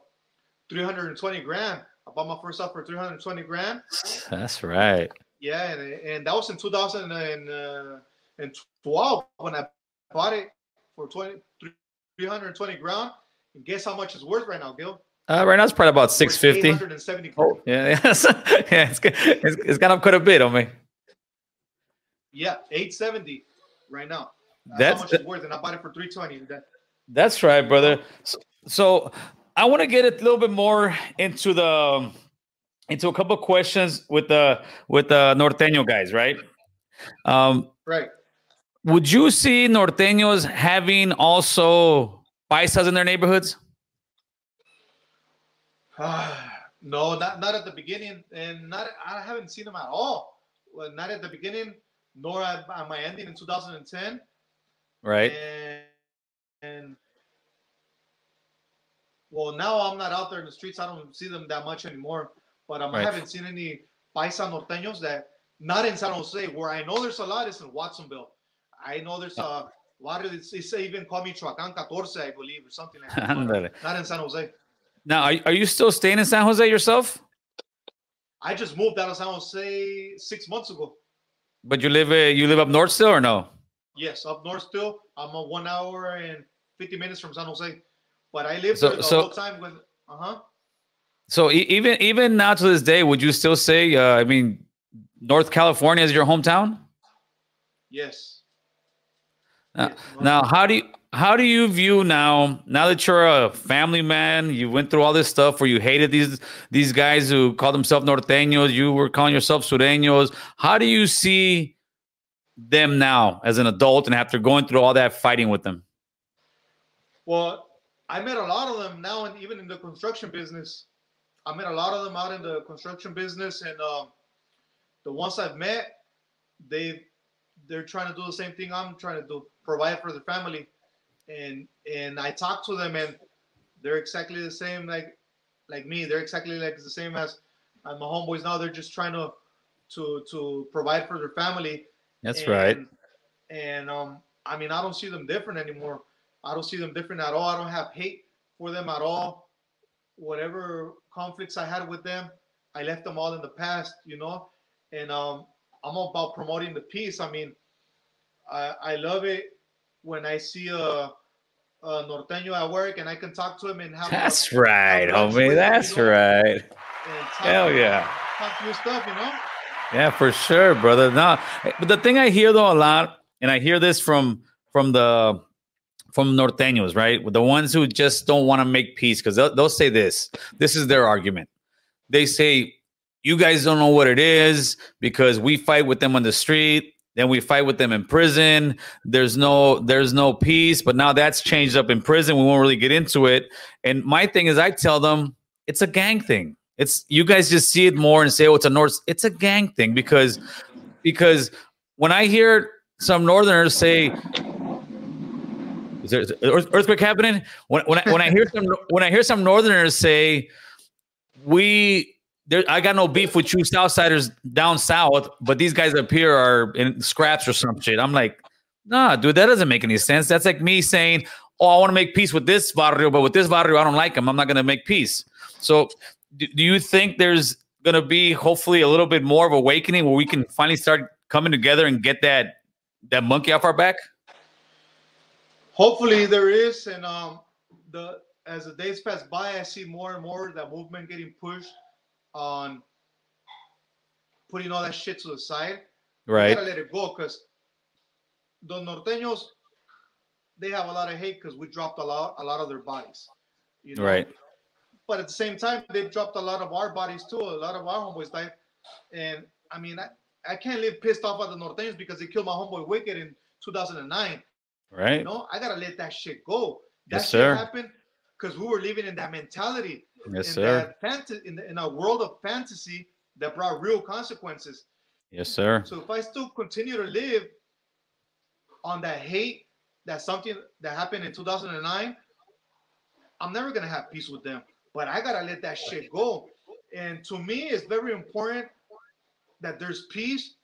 320 grand. I bought my first house for 320 grand. That's right. Yeah, and, and that was in 2012 when I bought it for 20, 320 grand. And guess how much it's worth right now, Gil? Uh, right now it's probably about six fifty. 870 Oh yeah, yeah, yeah. It's, it's, it's gone up quite a bit on me. Yeah, 870 right now. That's, That's how much it's worth, and I bought it for 320. That, That's right, brother. So, so I want to get a little bit more into the into a couple of questions with the with the norteño guys, right? Um, right. would you see norteños having also paisas in their neighborhoods? No, not not at the beginning, and not I haven't seen them at all. Well, not at the beginning, nor at, at my ending in 2010. Right. And, and well, now I'm not out there in the streets. I don't see them that much anymore. But um, I haven't seen any paisa norteños that not in San Jose. Where I know there's a lot is in Watsonville. I know there's a lot of it's, it's even called Michoacan 14, I believe, or something like that. not in San Jose. Now, are, are you still staying in San Jose yourself? I just moved out of San Jose six months ago. But you live uh, you live up north still or no? Yes, up north still. I'm a one hour and fifty minutes from San Jose, but I live So- there the so- whole time with. Uh huh. So e- even even now to this day, would you still say? Uh, I mean, North California is your hometown. Yes. Now, Yes, now, how do you how do you view now? Now that you're a family man, you went through all this stuff where you hated these these guys who called themselves norteños. You were calling yourself sureños. How do you see them now as an adult and after going through all that fighting with them? Well, I met a lot of them now, and even in the construction business, I met a lot of them out in the construction business, and um, the ones I've met, they they're trying to do the same thing I'm trying to do, provide for their family, and and I talk to them, and they're exactly the same like like me. They're exactly like the same as my homeboys now. They're just trying to to to provide for their family. That's and, right. And um, I mean, I don't see them different anymore. I don't see them different at all. I don't have hate for them at all. Whatever conflicts I had with them, I left them all in the past, you know. And um, I'm about promoting the peace. I mean, I, I love it when I see a, a norteño at work and I can talk to him and have That's a, right, homie. That's you know? right. Hell yeah. talk new stuff, you know. Yeah, for sure, brother. No, but the thing I hear though a lot, and I hear this from from the from norteños, right? The ones who just don't want to make peace because they'll, they'll say this. This is their argument. They say, "You guys don't know what it is because we fight with them on the street." Then we fight with them in prison. There's no there's no peace, but now that's changed up in prison. We won't really get into it. And my thing is I tell them it's a gang thing. It's you guys just see it more and say, "Oh, it's a north." It's a gang thing because because when I hear some Northerners say, "Is there is there earthquake happening?" When when I, when I hear some when I hear some Northerners say, "We." There, I got no beef with you Southsiders down south, but these guys up here are in scraps or some shit. I'm like, nah, dude, that doesn't make any sense. That's like me saying, oh, I want to make peace with this barrio, but with this barrio, I don't like them. I'm not going to make peace. So, do, do you think there's going to be hopefully a little bit more of awakening where we can finally start coming together and get that that monkey off our back? Hopefully there is, and um, the as the days pass by, I see more and more that movement getting pushed on putting all that shit to the side. Right. gotta let it go because the norteños they have a lot of hate because we dropped a lot a lot of their bodies. You know? Right. But at the same time, they've dropped a lot of our bodies too. A lot of our homeboys died. And I mean, I, I can't live pissed off at the norteños because they killed my homeboy Wicked in 2009. Right. You know, I gotta let that shit go. That Yes, shit sir. happened because we were living in that mentality, Yes, in sir. that fanta- in, the, in a world of fantasy that brought real consequences. Yes, sir. So if I still continue to live on that hate, that something that happened in 2009, I'm never gonna have peace with them. But I gotta let that shit go. And to me, it's very important that there's peace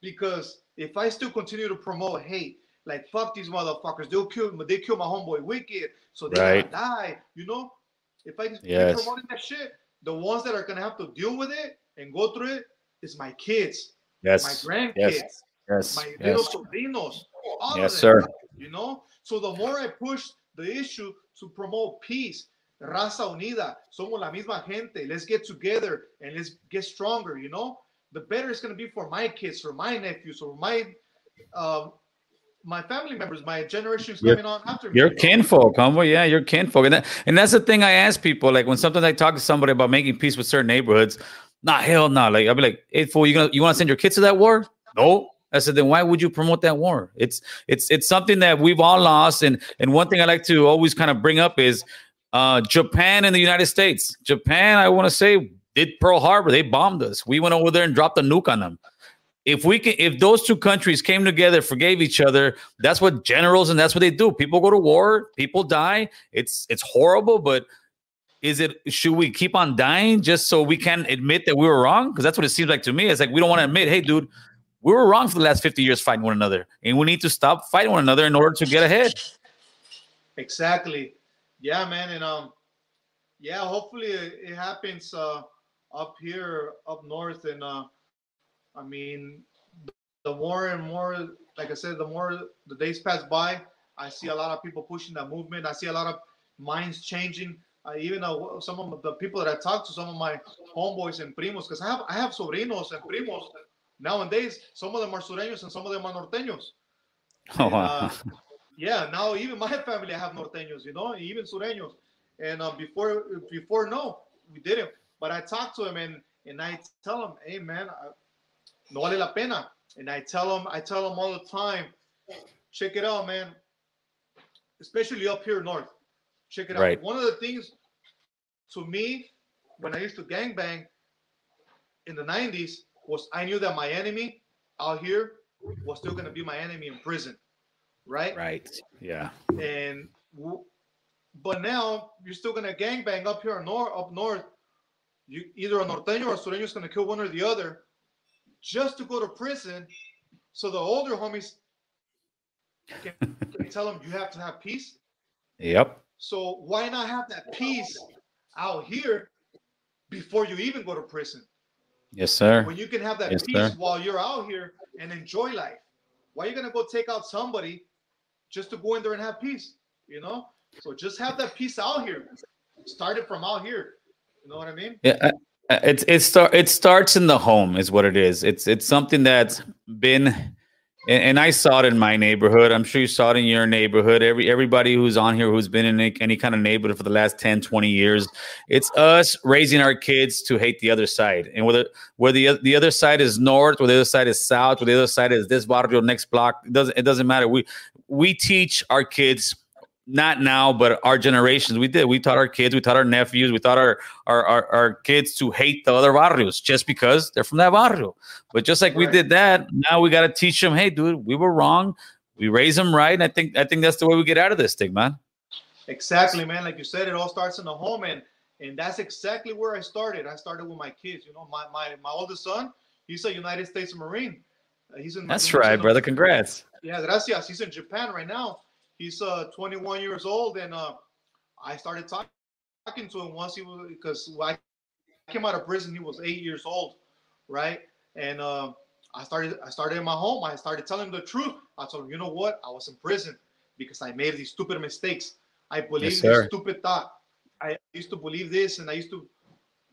because if I still continue to promote hate, like fuck these motherfuckers, they'll kill they kill my homeboy Wicked, so they Right. gotta die. You know, if I keep Yes. promoting that shit, the ones that are gonna have to deal with it and go through it is my kids, Yes. my grandkids, Yes. Yes. my little sobrinos, all Yes, of sir. you know. So the more I push the issue to promote peace, raza unida, somos la misma gente. Let's get together and let's get stronger. You know, the better it's gonna be for my kids, for my nephews, or my um, my family members, my generations coming on after me. Your kinfolk, homeboy. Yeah, your kinfolk. And, that, and that's the thing I ask people. Like when sometimes I talk to somebody about making peace with certain neighborhoods, nah, hell no. Like I'll be like, hey fool, you gonna you want to send your kids to that war? No. I said, then why would you promote that war? It's it's it's something that we've all lost. And and one thing I like to always kind of bring up is uh Japan and the United States. Japan, I want to say, did Pearl Harbor. They bombed us. We went over there and dropped a nuke on them. If we can, if those two countries came together, forgave each other, that's what generals and that's what they do. People go to war, people die. It's it's horrible, but is it should we keep on dying just so we can admit that we were wrong? Because that's what it seems like to me. It's like we don't want to admit, hey, dude, we were wrong for the last 50 years fighting one another. And we need to stop fighting one another in order to get ahead. Exactly. Yeah, man. And um, yeah, hopefully it, happens uh up here, up north, and uh I mean the more and more, like I said, the more the days pass by, I see a lot of people pushing that movement. I see a lot of minds changing. Uh, even uh, some of the people that I talk to, some of my homeboys and primos, because I have I have sobrinos and primos nowadays. Some of them are sureños and some of them are norteños. Oh, And, wow. uh, yeah, now even my family I have norteños, you know, even sureños. And uh, before before no, we didn't. But I talk to them and and I tell them, hey man, I, no vale la pena. And I tell them, I tell them all the time, check it out, man. Especially up here north, check it out. One of the things to me when I used to gangbang in the 90s was I knew that my enemy out here was still going to be my enemy in prison, right? Right. Yeah. And but now you're still going to gangbang up here north, up north. You either a norteño or a sureño is going to kill one or the other, just to go to prison. So the older homies can, can tell them you have to have peace. Yep. So why not have that peace out here before you even go to prison? Yes, sir. when you can have that Yes, peace sir. while you're out here and enjoy life. Why are you gonna go take out somebody just to go in there and have peace? You know, so just have that peace out here. Start it from out here. You know what I mean? Yeah, Uh, it's it start it starts in the home is what it is. It's it's something that's been and, I saw it in my neighborhood. I'm sure you saw it in your neighborhood. Every everybody who's on here who's been in any, kind of neighborhood for the last 10, 20 years, it's us raising our kids to hate the other side. And whether whether the, the other side is north, whether the other side is south, whether the other side is this barrio, next block, it doesn't it doesn't matter. We we teach our kids not now, but our generations, we did. We taught our kids, we taught our nephews, we taught our our, our, our kids to hate the other barrios just because they're from that barrio. But just like we did that, now we got to teach them, hey, dude, we were wrong. We raise them right. And I think I think that's the way we get out of this thing, man. Exactly, man. Like you said, it all starts in the home, and and that's exactly where I started. I started with my kids. You know, my my my oldest son, he's a United States Marine. Uh, he's in. That's he's right, in- brother. Congrats. Yeah, gracias. He's in Japan right now. He's uh 21 years old, and uh, I started talk- talking to him once he was because I came out of prison. He was eight years old, right? And uh, I started I started in my home. I started telling him the truth. I told him, you know what? I was in prison because I made these stupid mistakes. I believed sir. this stupid thought. I used to believe this, and I used to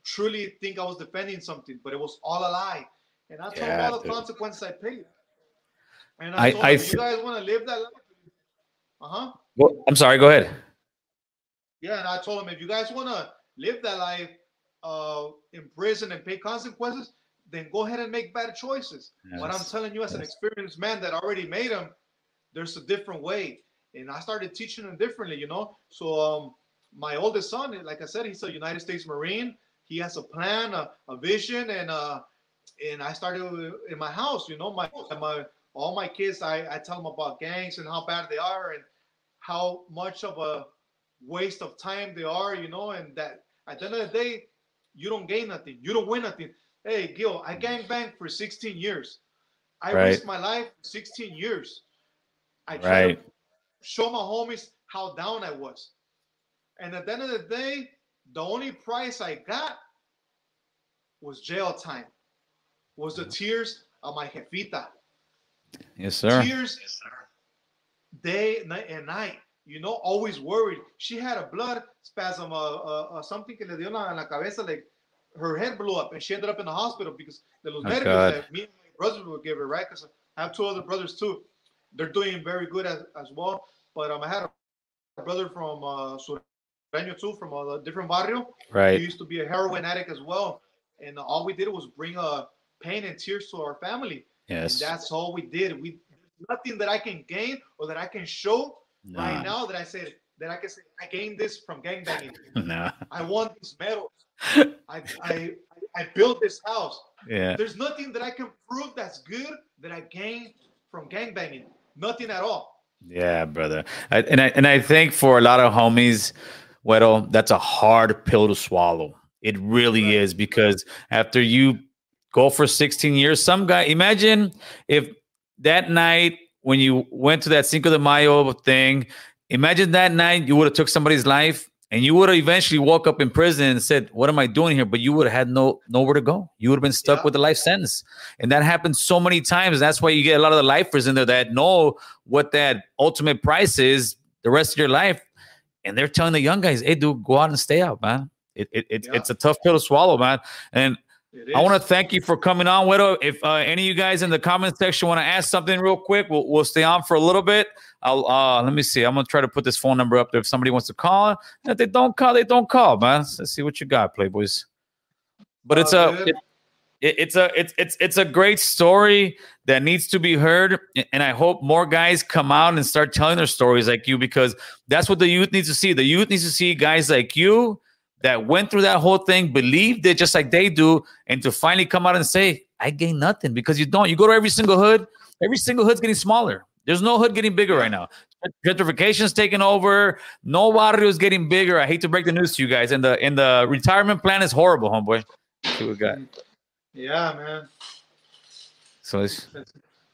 truly think I was defending something, but it was all a lie. And I told him Yeah, all the dude. consequences I paid. And I- I, told I him, th- you guys want to live that life? Uh huh. Well, I'm sorry. Go ahead. Yeah, and I told him if you guys want to live that life uh, in prison and pay consequences, then go ahead and make bad choices. But I'm telling you, as an experienced man that already made them, there's a different way. And I started teaching them differently, you know. So um, my oldest son, like I said, he's a United States Marine. He has a plan, a, a vision, and uh, and I started in my house. You know, my my all my kids, I I tell them about gangs and how bad they are and how much of a waste of time they are. You know, and that at the end of the day, you don't gain nothing. You don't win nothing. Hey, Gil, I mm. gang banged for 16 years. I Right. risked my life 16 years. I tried Right. to show my homies how down I was. And at the end of the day, the only price I got was jail time, was the tears of my jefita. Yes, sir. Tears day, night, and night. You know, always worried. She had a blood spasm, uh, uh, uh, something que le dio en la, en la cabeza, like her head blew up, and she ended up in the hospital because the los Oh, God. that me and my brothers would give her, right? Because I have two other brothers too. They're doing very good as, as well. But um, I had a brother from uh, Sureño too, from a different barrio. He Right. used to be a heroin addict as well, and all we did was bring uh, pain and tears to our family. Yes. And that's all we did. We nothing that I can gain or that I can show right now that I said that I can say I gained this from gangbanging. Nah. I won these medals. I, I I built this house. Yeah. There's nothing that I can prove that's good that I gained from gangbanging. Nothing at all. Yeah, brother. I, and I and I think for a lot of homies, Well, that's a hard pill to swallow. It really right. is because after you go for 16 years, some guy, imagine if that night when you went to that Cinco de Mayo thing, imagine that night you would have took somebody's life and you would have eventually woke up in prison and said, "What am I doing here?" But you would have had no nowhere to go. You would have been stuck yeah. with a life sentence, and that happens so many times. That's why you get a lot of the lifers in there that know what that ultimate price is the rest of your life, and they're telling the young guys, "Hey, dude, go out and stay out, man." It, it, it yeah. it's a tough pill to swallow, man. And I want to thank you for coming on, Güero. If uh, any of you guys in the comment section want to ask something real quick, we'll, we'll stay on for a little bit. I'll uh, let me see. I'm gonna try to put this phone number up there if somebody wants to call. And if they don't call, they don't call, man. Let's see what you got, Playboys. But it's uh, a it, it, it's a it's it's it's a great story that needs to be heard, and I hope more guys come out and start telling their stories like you because that's what the youth needs to see. The youth needs to see guys like you that went through that whole thing, believed it just like they do, and to finally come out and say, I gain nothing because you don't. You go to every single hood, every single hood's getting smaller. There's no hood getting bigger right now. Gentrification's taking over. No barrio is getting bigger. I hate to break the news to you guys. And the and the retirement plan is horrible, homeboy. See what we got. Yeah, man. So it's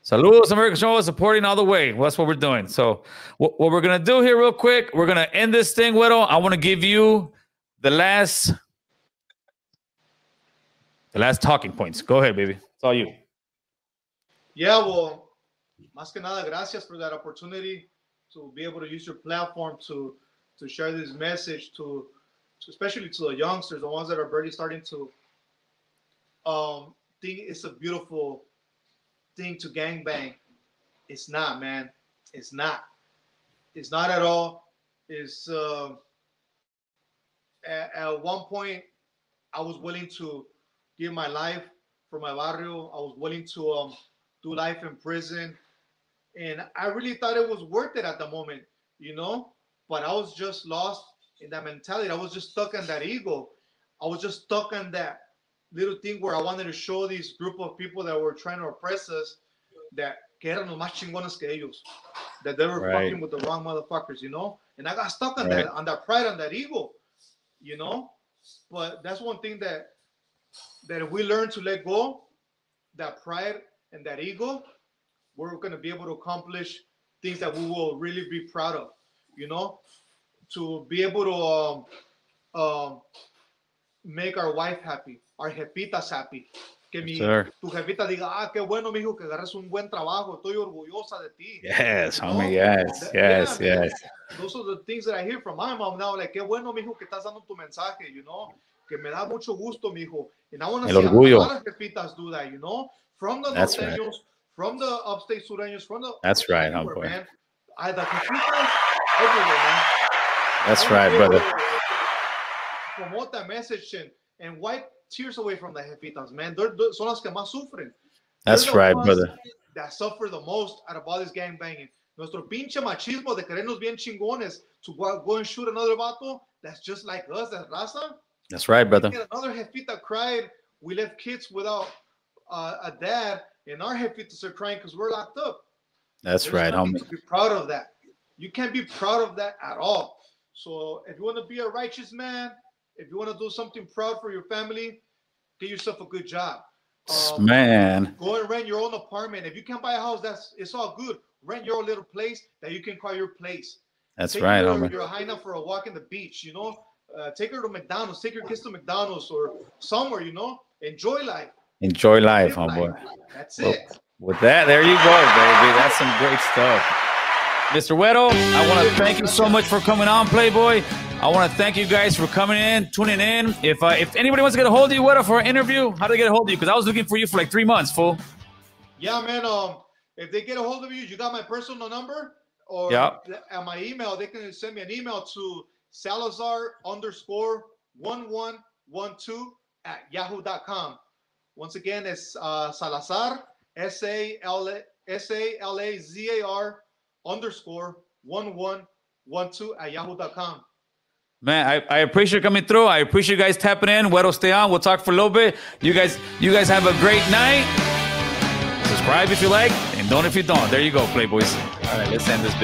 Saludos, American Show, supporting all the way. Well, that's what we're doing. So, what, what we're gonna do here, real quick, we're gonna end this thing, Güero. Oh, I want to give you the last the last talking points. Go ahead, baby. It's all you. Yeah, well, más que nada, gracias for that opportunity to be able to use your platform to to share this message to, to especially to the youngsters, the ones that are barely starting to um think it's a beautiful thing to gangbang. It's not, man. It's not. It's not at all. It's uh at, at one point, I was willing to give my life for my barrio. I was willing to um, do life in prison. And I really thought it was worth it at the moment, you know? But I was just lost in that mentality. I was just stuck in that ego. I was just stuck in that little thing where I wanted to show these group of people that were trying to oppress us that que eran los más chingones que ellos, that they were right. fucking with the wrong motherfuckers, you know? And I got stuck on right. that, on that pride, on that ego you know. But that's one thing that that if we learn to let go, that pride and that ego, we're going to be able to accomplish things that we will really be proud of. You know, to be able to um, um, make our wife happy, our jefitas happy. Que mi, tu jefita diga, ah, qué bueno, mijo, que agarras un buen trabajo. Estoy orgullosa de ti. Yes, homie, yes, yes, yeah, yes. Those are the things that I hear from my mom now. Like, qué bueno, mijo, que estás dando tu mensaje, you know. Que me da mucho gusto, mijo. And I want to see orgullo. a lot of jefitas do that, you know. From the That's norteños, right. from the upstate sureños, from the That's right, homeboy. Man. I the jefitas everywhere, man. That's right, brother. Promote that message and, and white tears away from the jefitas, man. They're, they're, son las que más sufren. That's right, brother. That suffer the most out of all this gang banging. Nuestro pinche machismo de querernos bien chingones to go, go and shoot another vato that's just like us, that raza. That's right, brother. Another jefita cried. We left kids without uh, a dad, and our jefitas are crying because we're locked up. That's There's right, homie. To be proud of that. You can't be proud of that at all. So if you want to be a righteous man, if you want to do something proud for your family, get yourself a good job. Um, man, go and rent your own apartment. If you can't buy a house, that's it's all good. Rent your own little place that you can call your place. That's take right, your, homie. Your hyena for a walk in the beach. You know, uh, take her to McDonald's. Take your kids to McDonald's or somewhere. You know, enjoy life. Enjoy life, homeboy. That's well, it. With that, there you go, baby. That's some great stuff. Mr. Güero, I want to thank you so much for coming on, Playboy. I want to thank you guys for coming in, tuning in. If uh, if anybody wants to get a hold of you, Güero, for an interview, how do they get a hold of you? Because I was looking for you for like three months, fool. Yeah, man. Um, if they get a hold of you, you got my personal number or yeah. at my email, they can send me an email to Salazar underscore one one one two at yahoo.com. Once again, it's uh, Salazar S A L S A L A Z A R underscore one one one two at yahoo.com. Man, I, I appreciate you coming through. I appreciate you guys tapping in. We'll stay on. We'll talk for a little bit. You guys, you guys have a great night. Subscribe if you like, and don't if you don't. There you go, Playboys. All right, let's end this.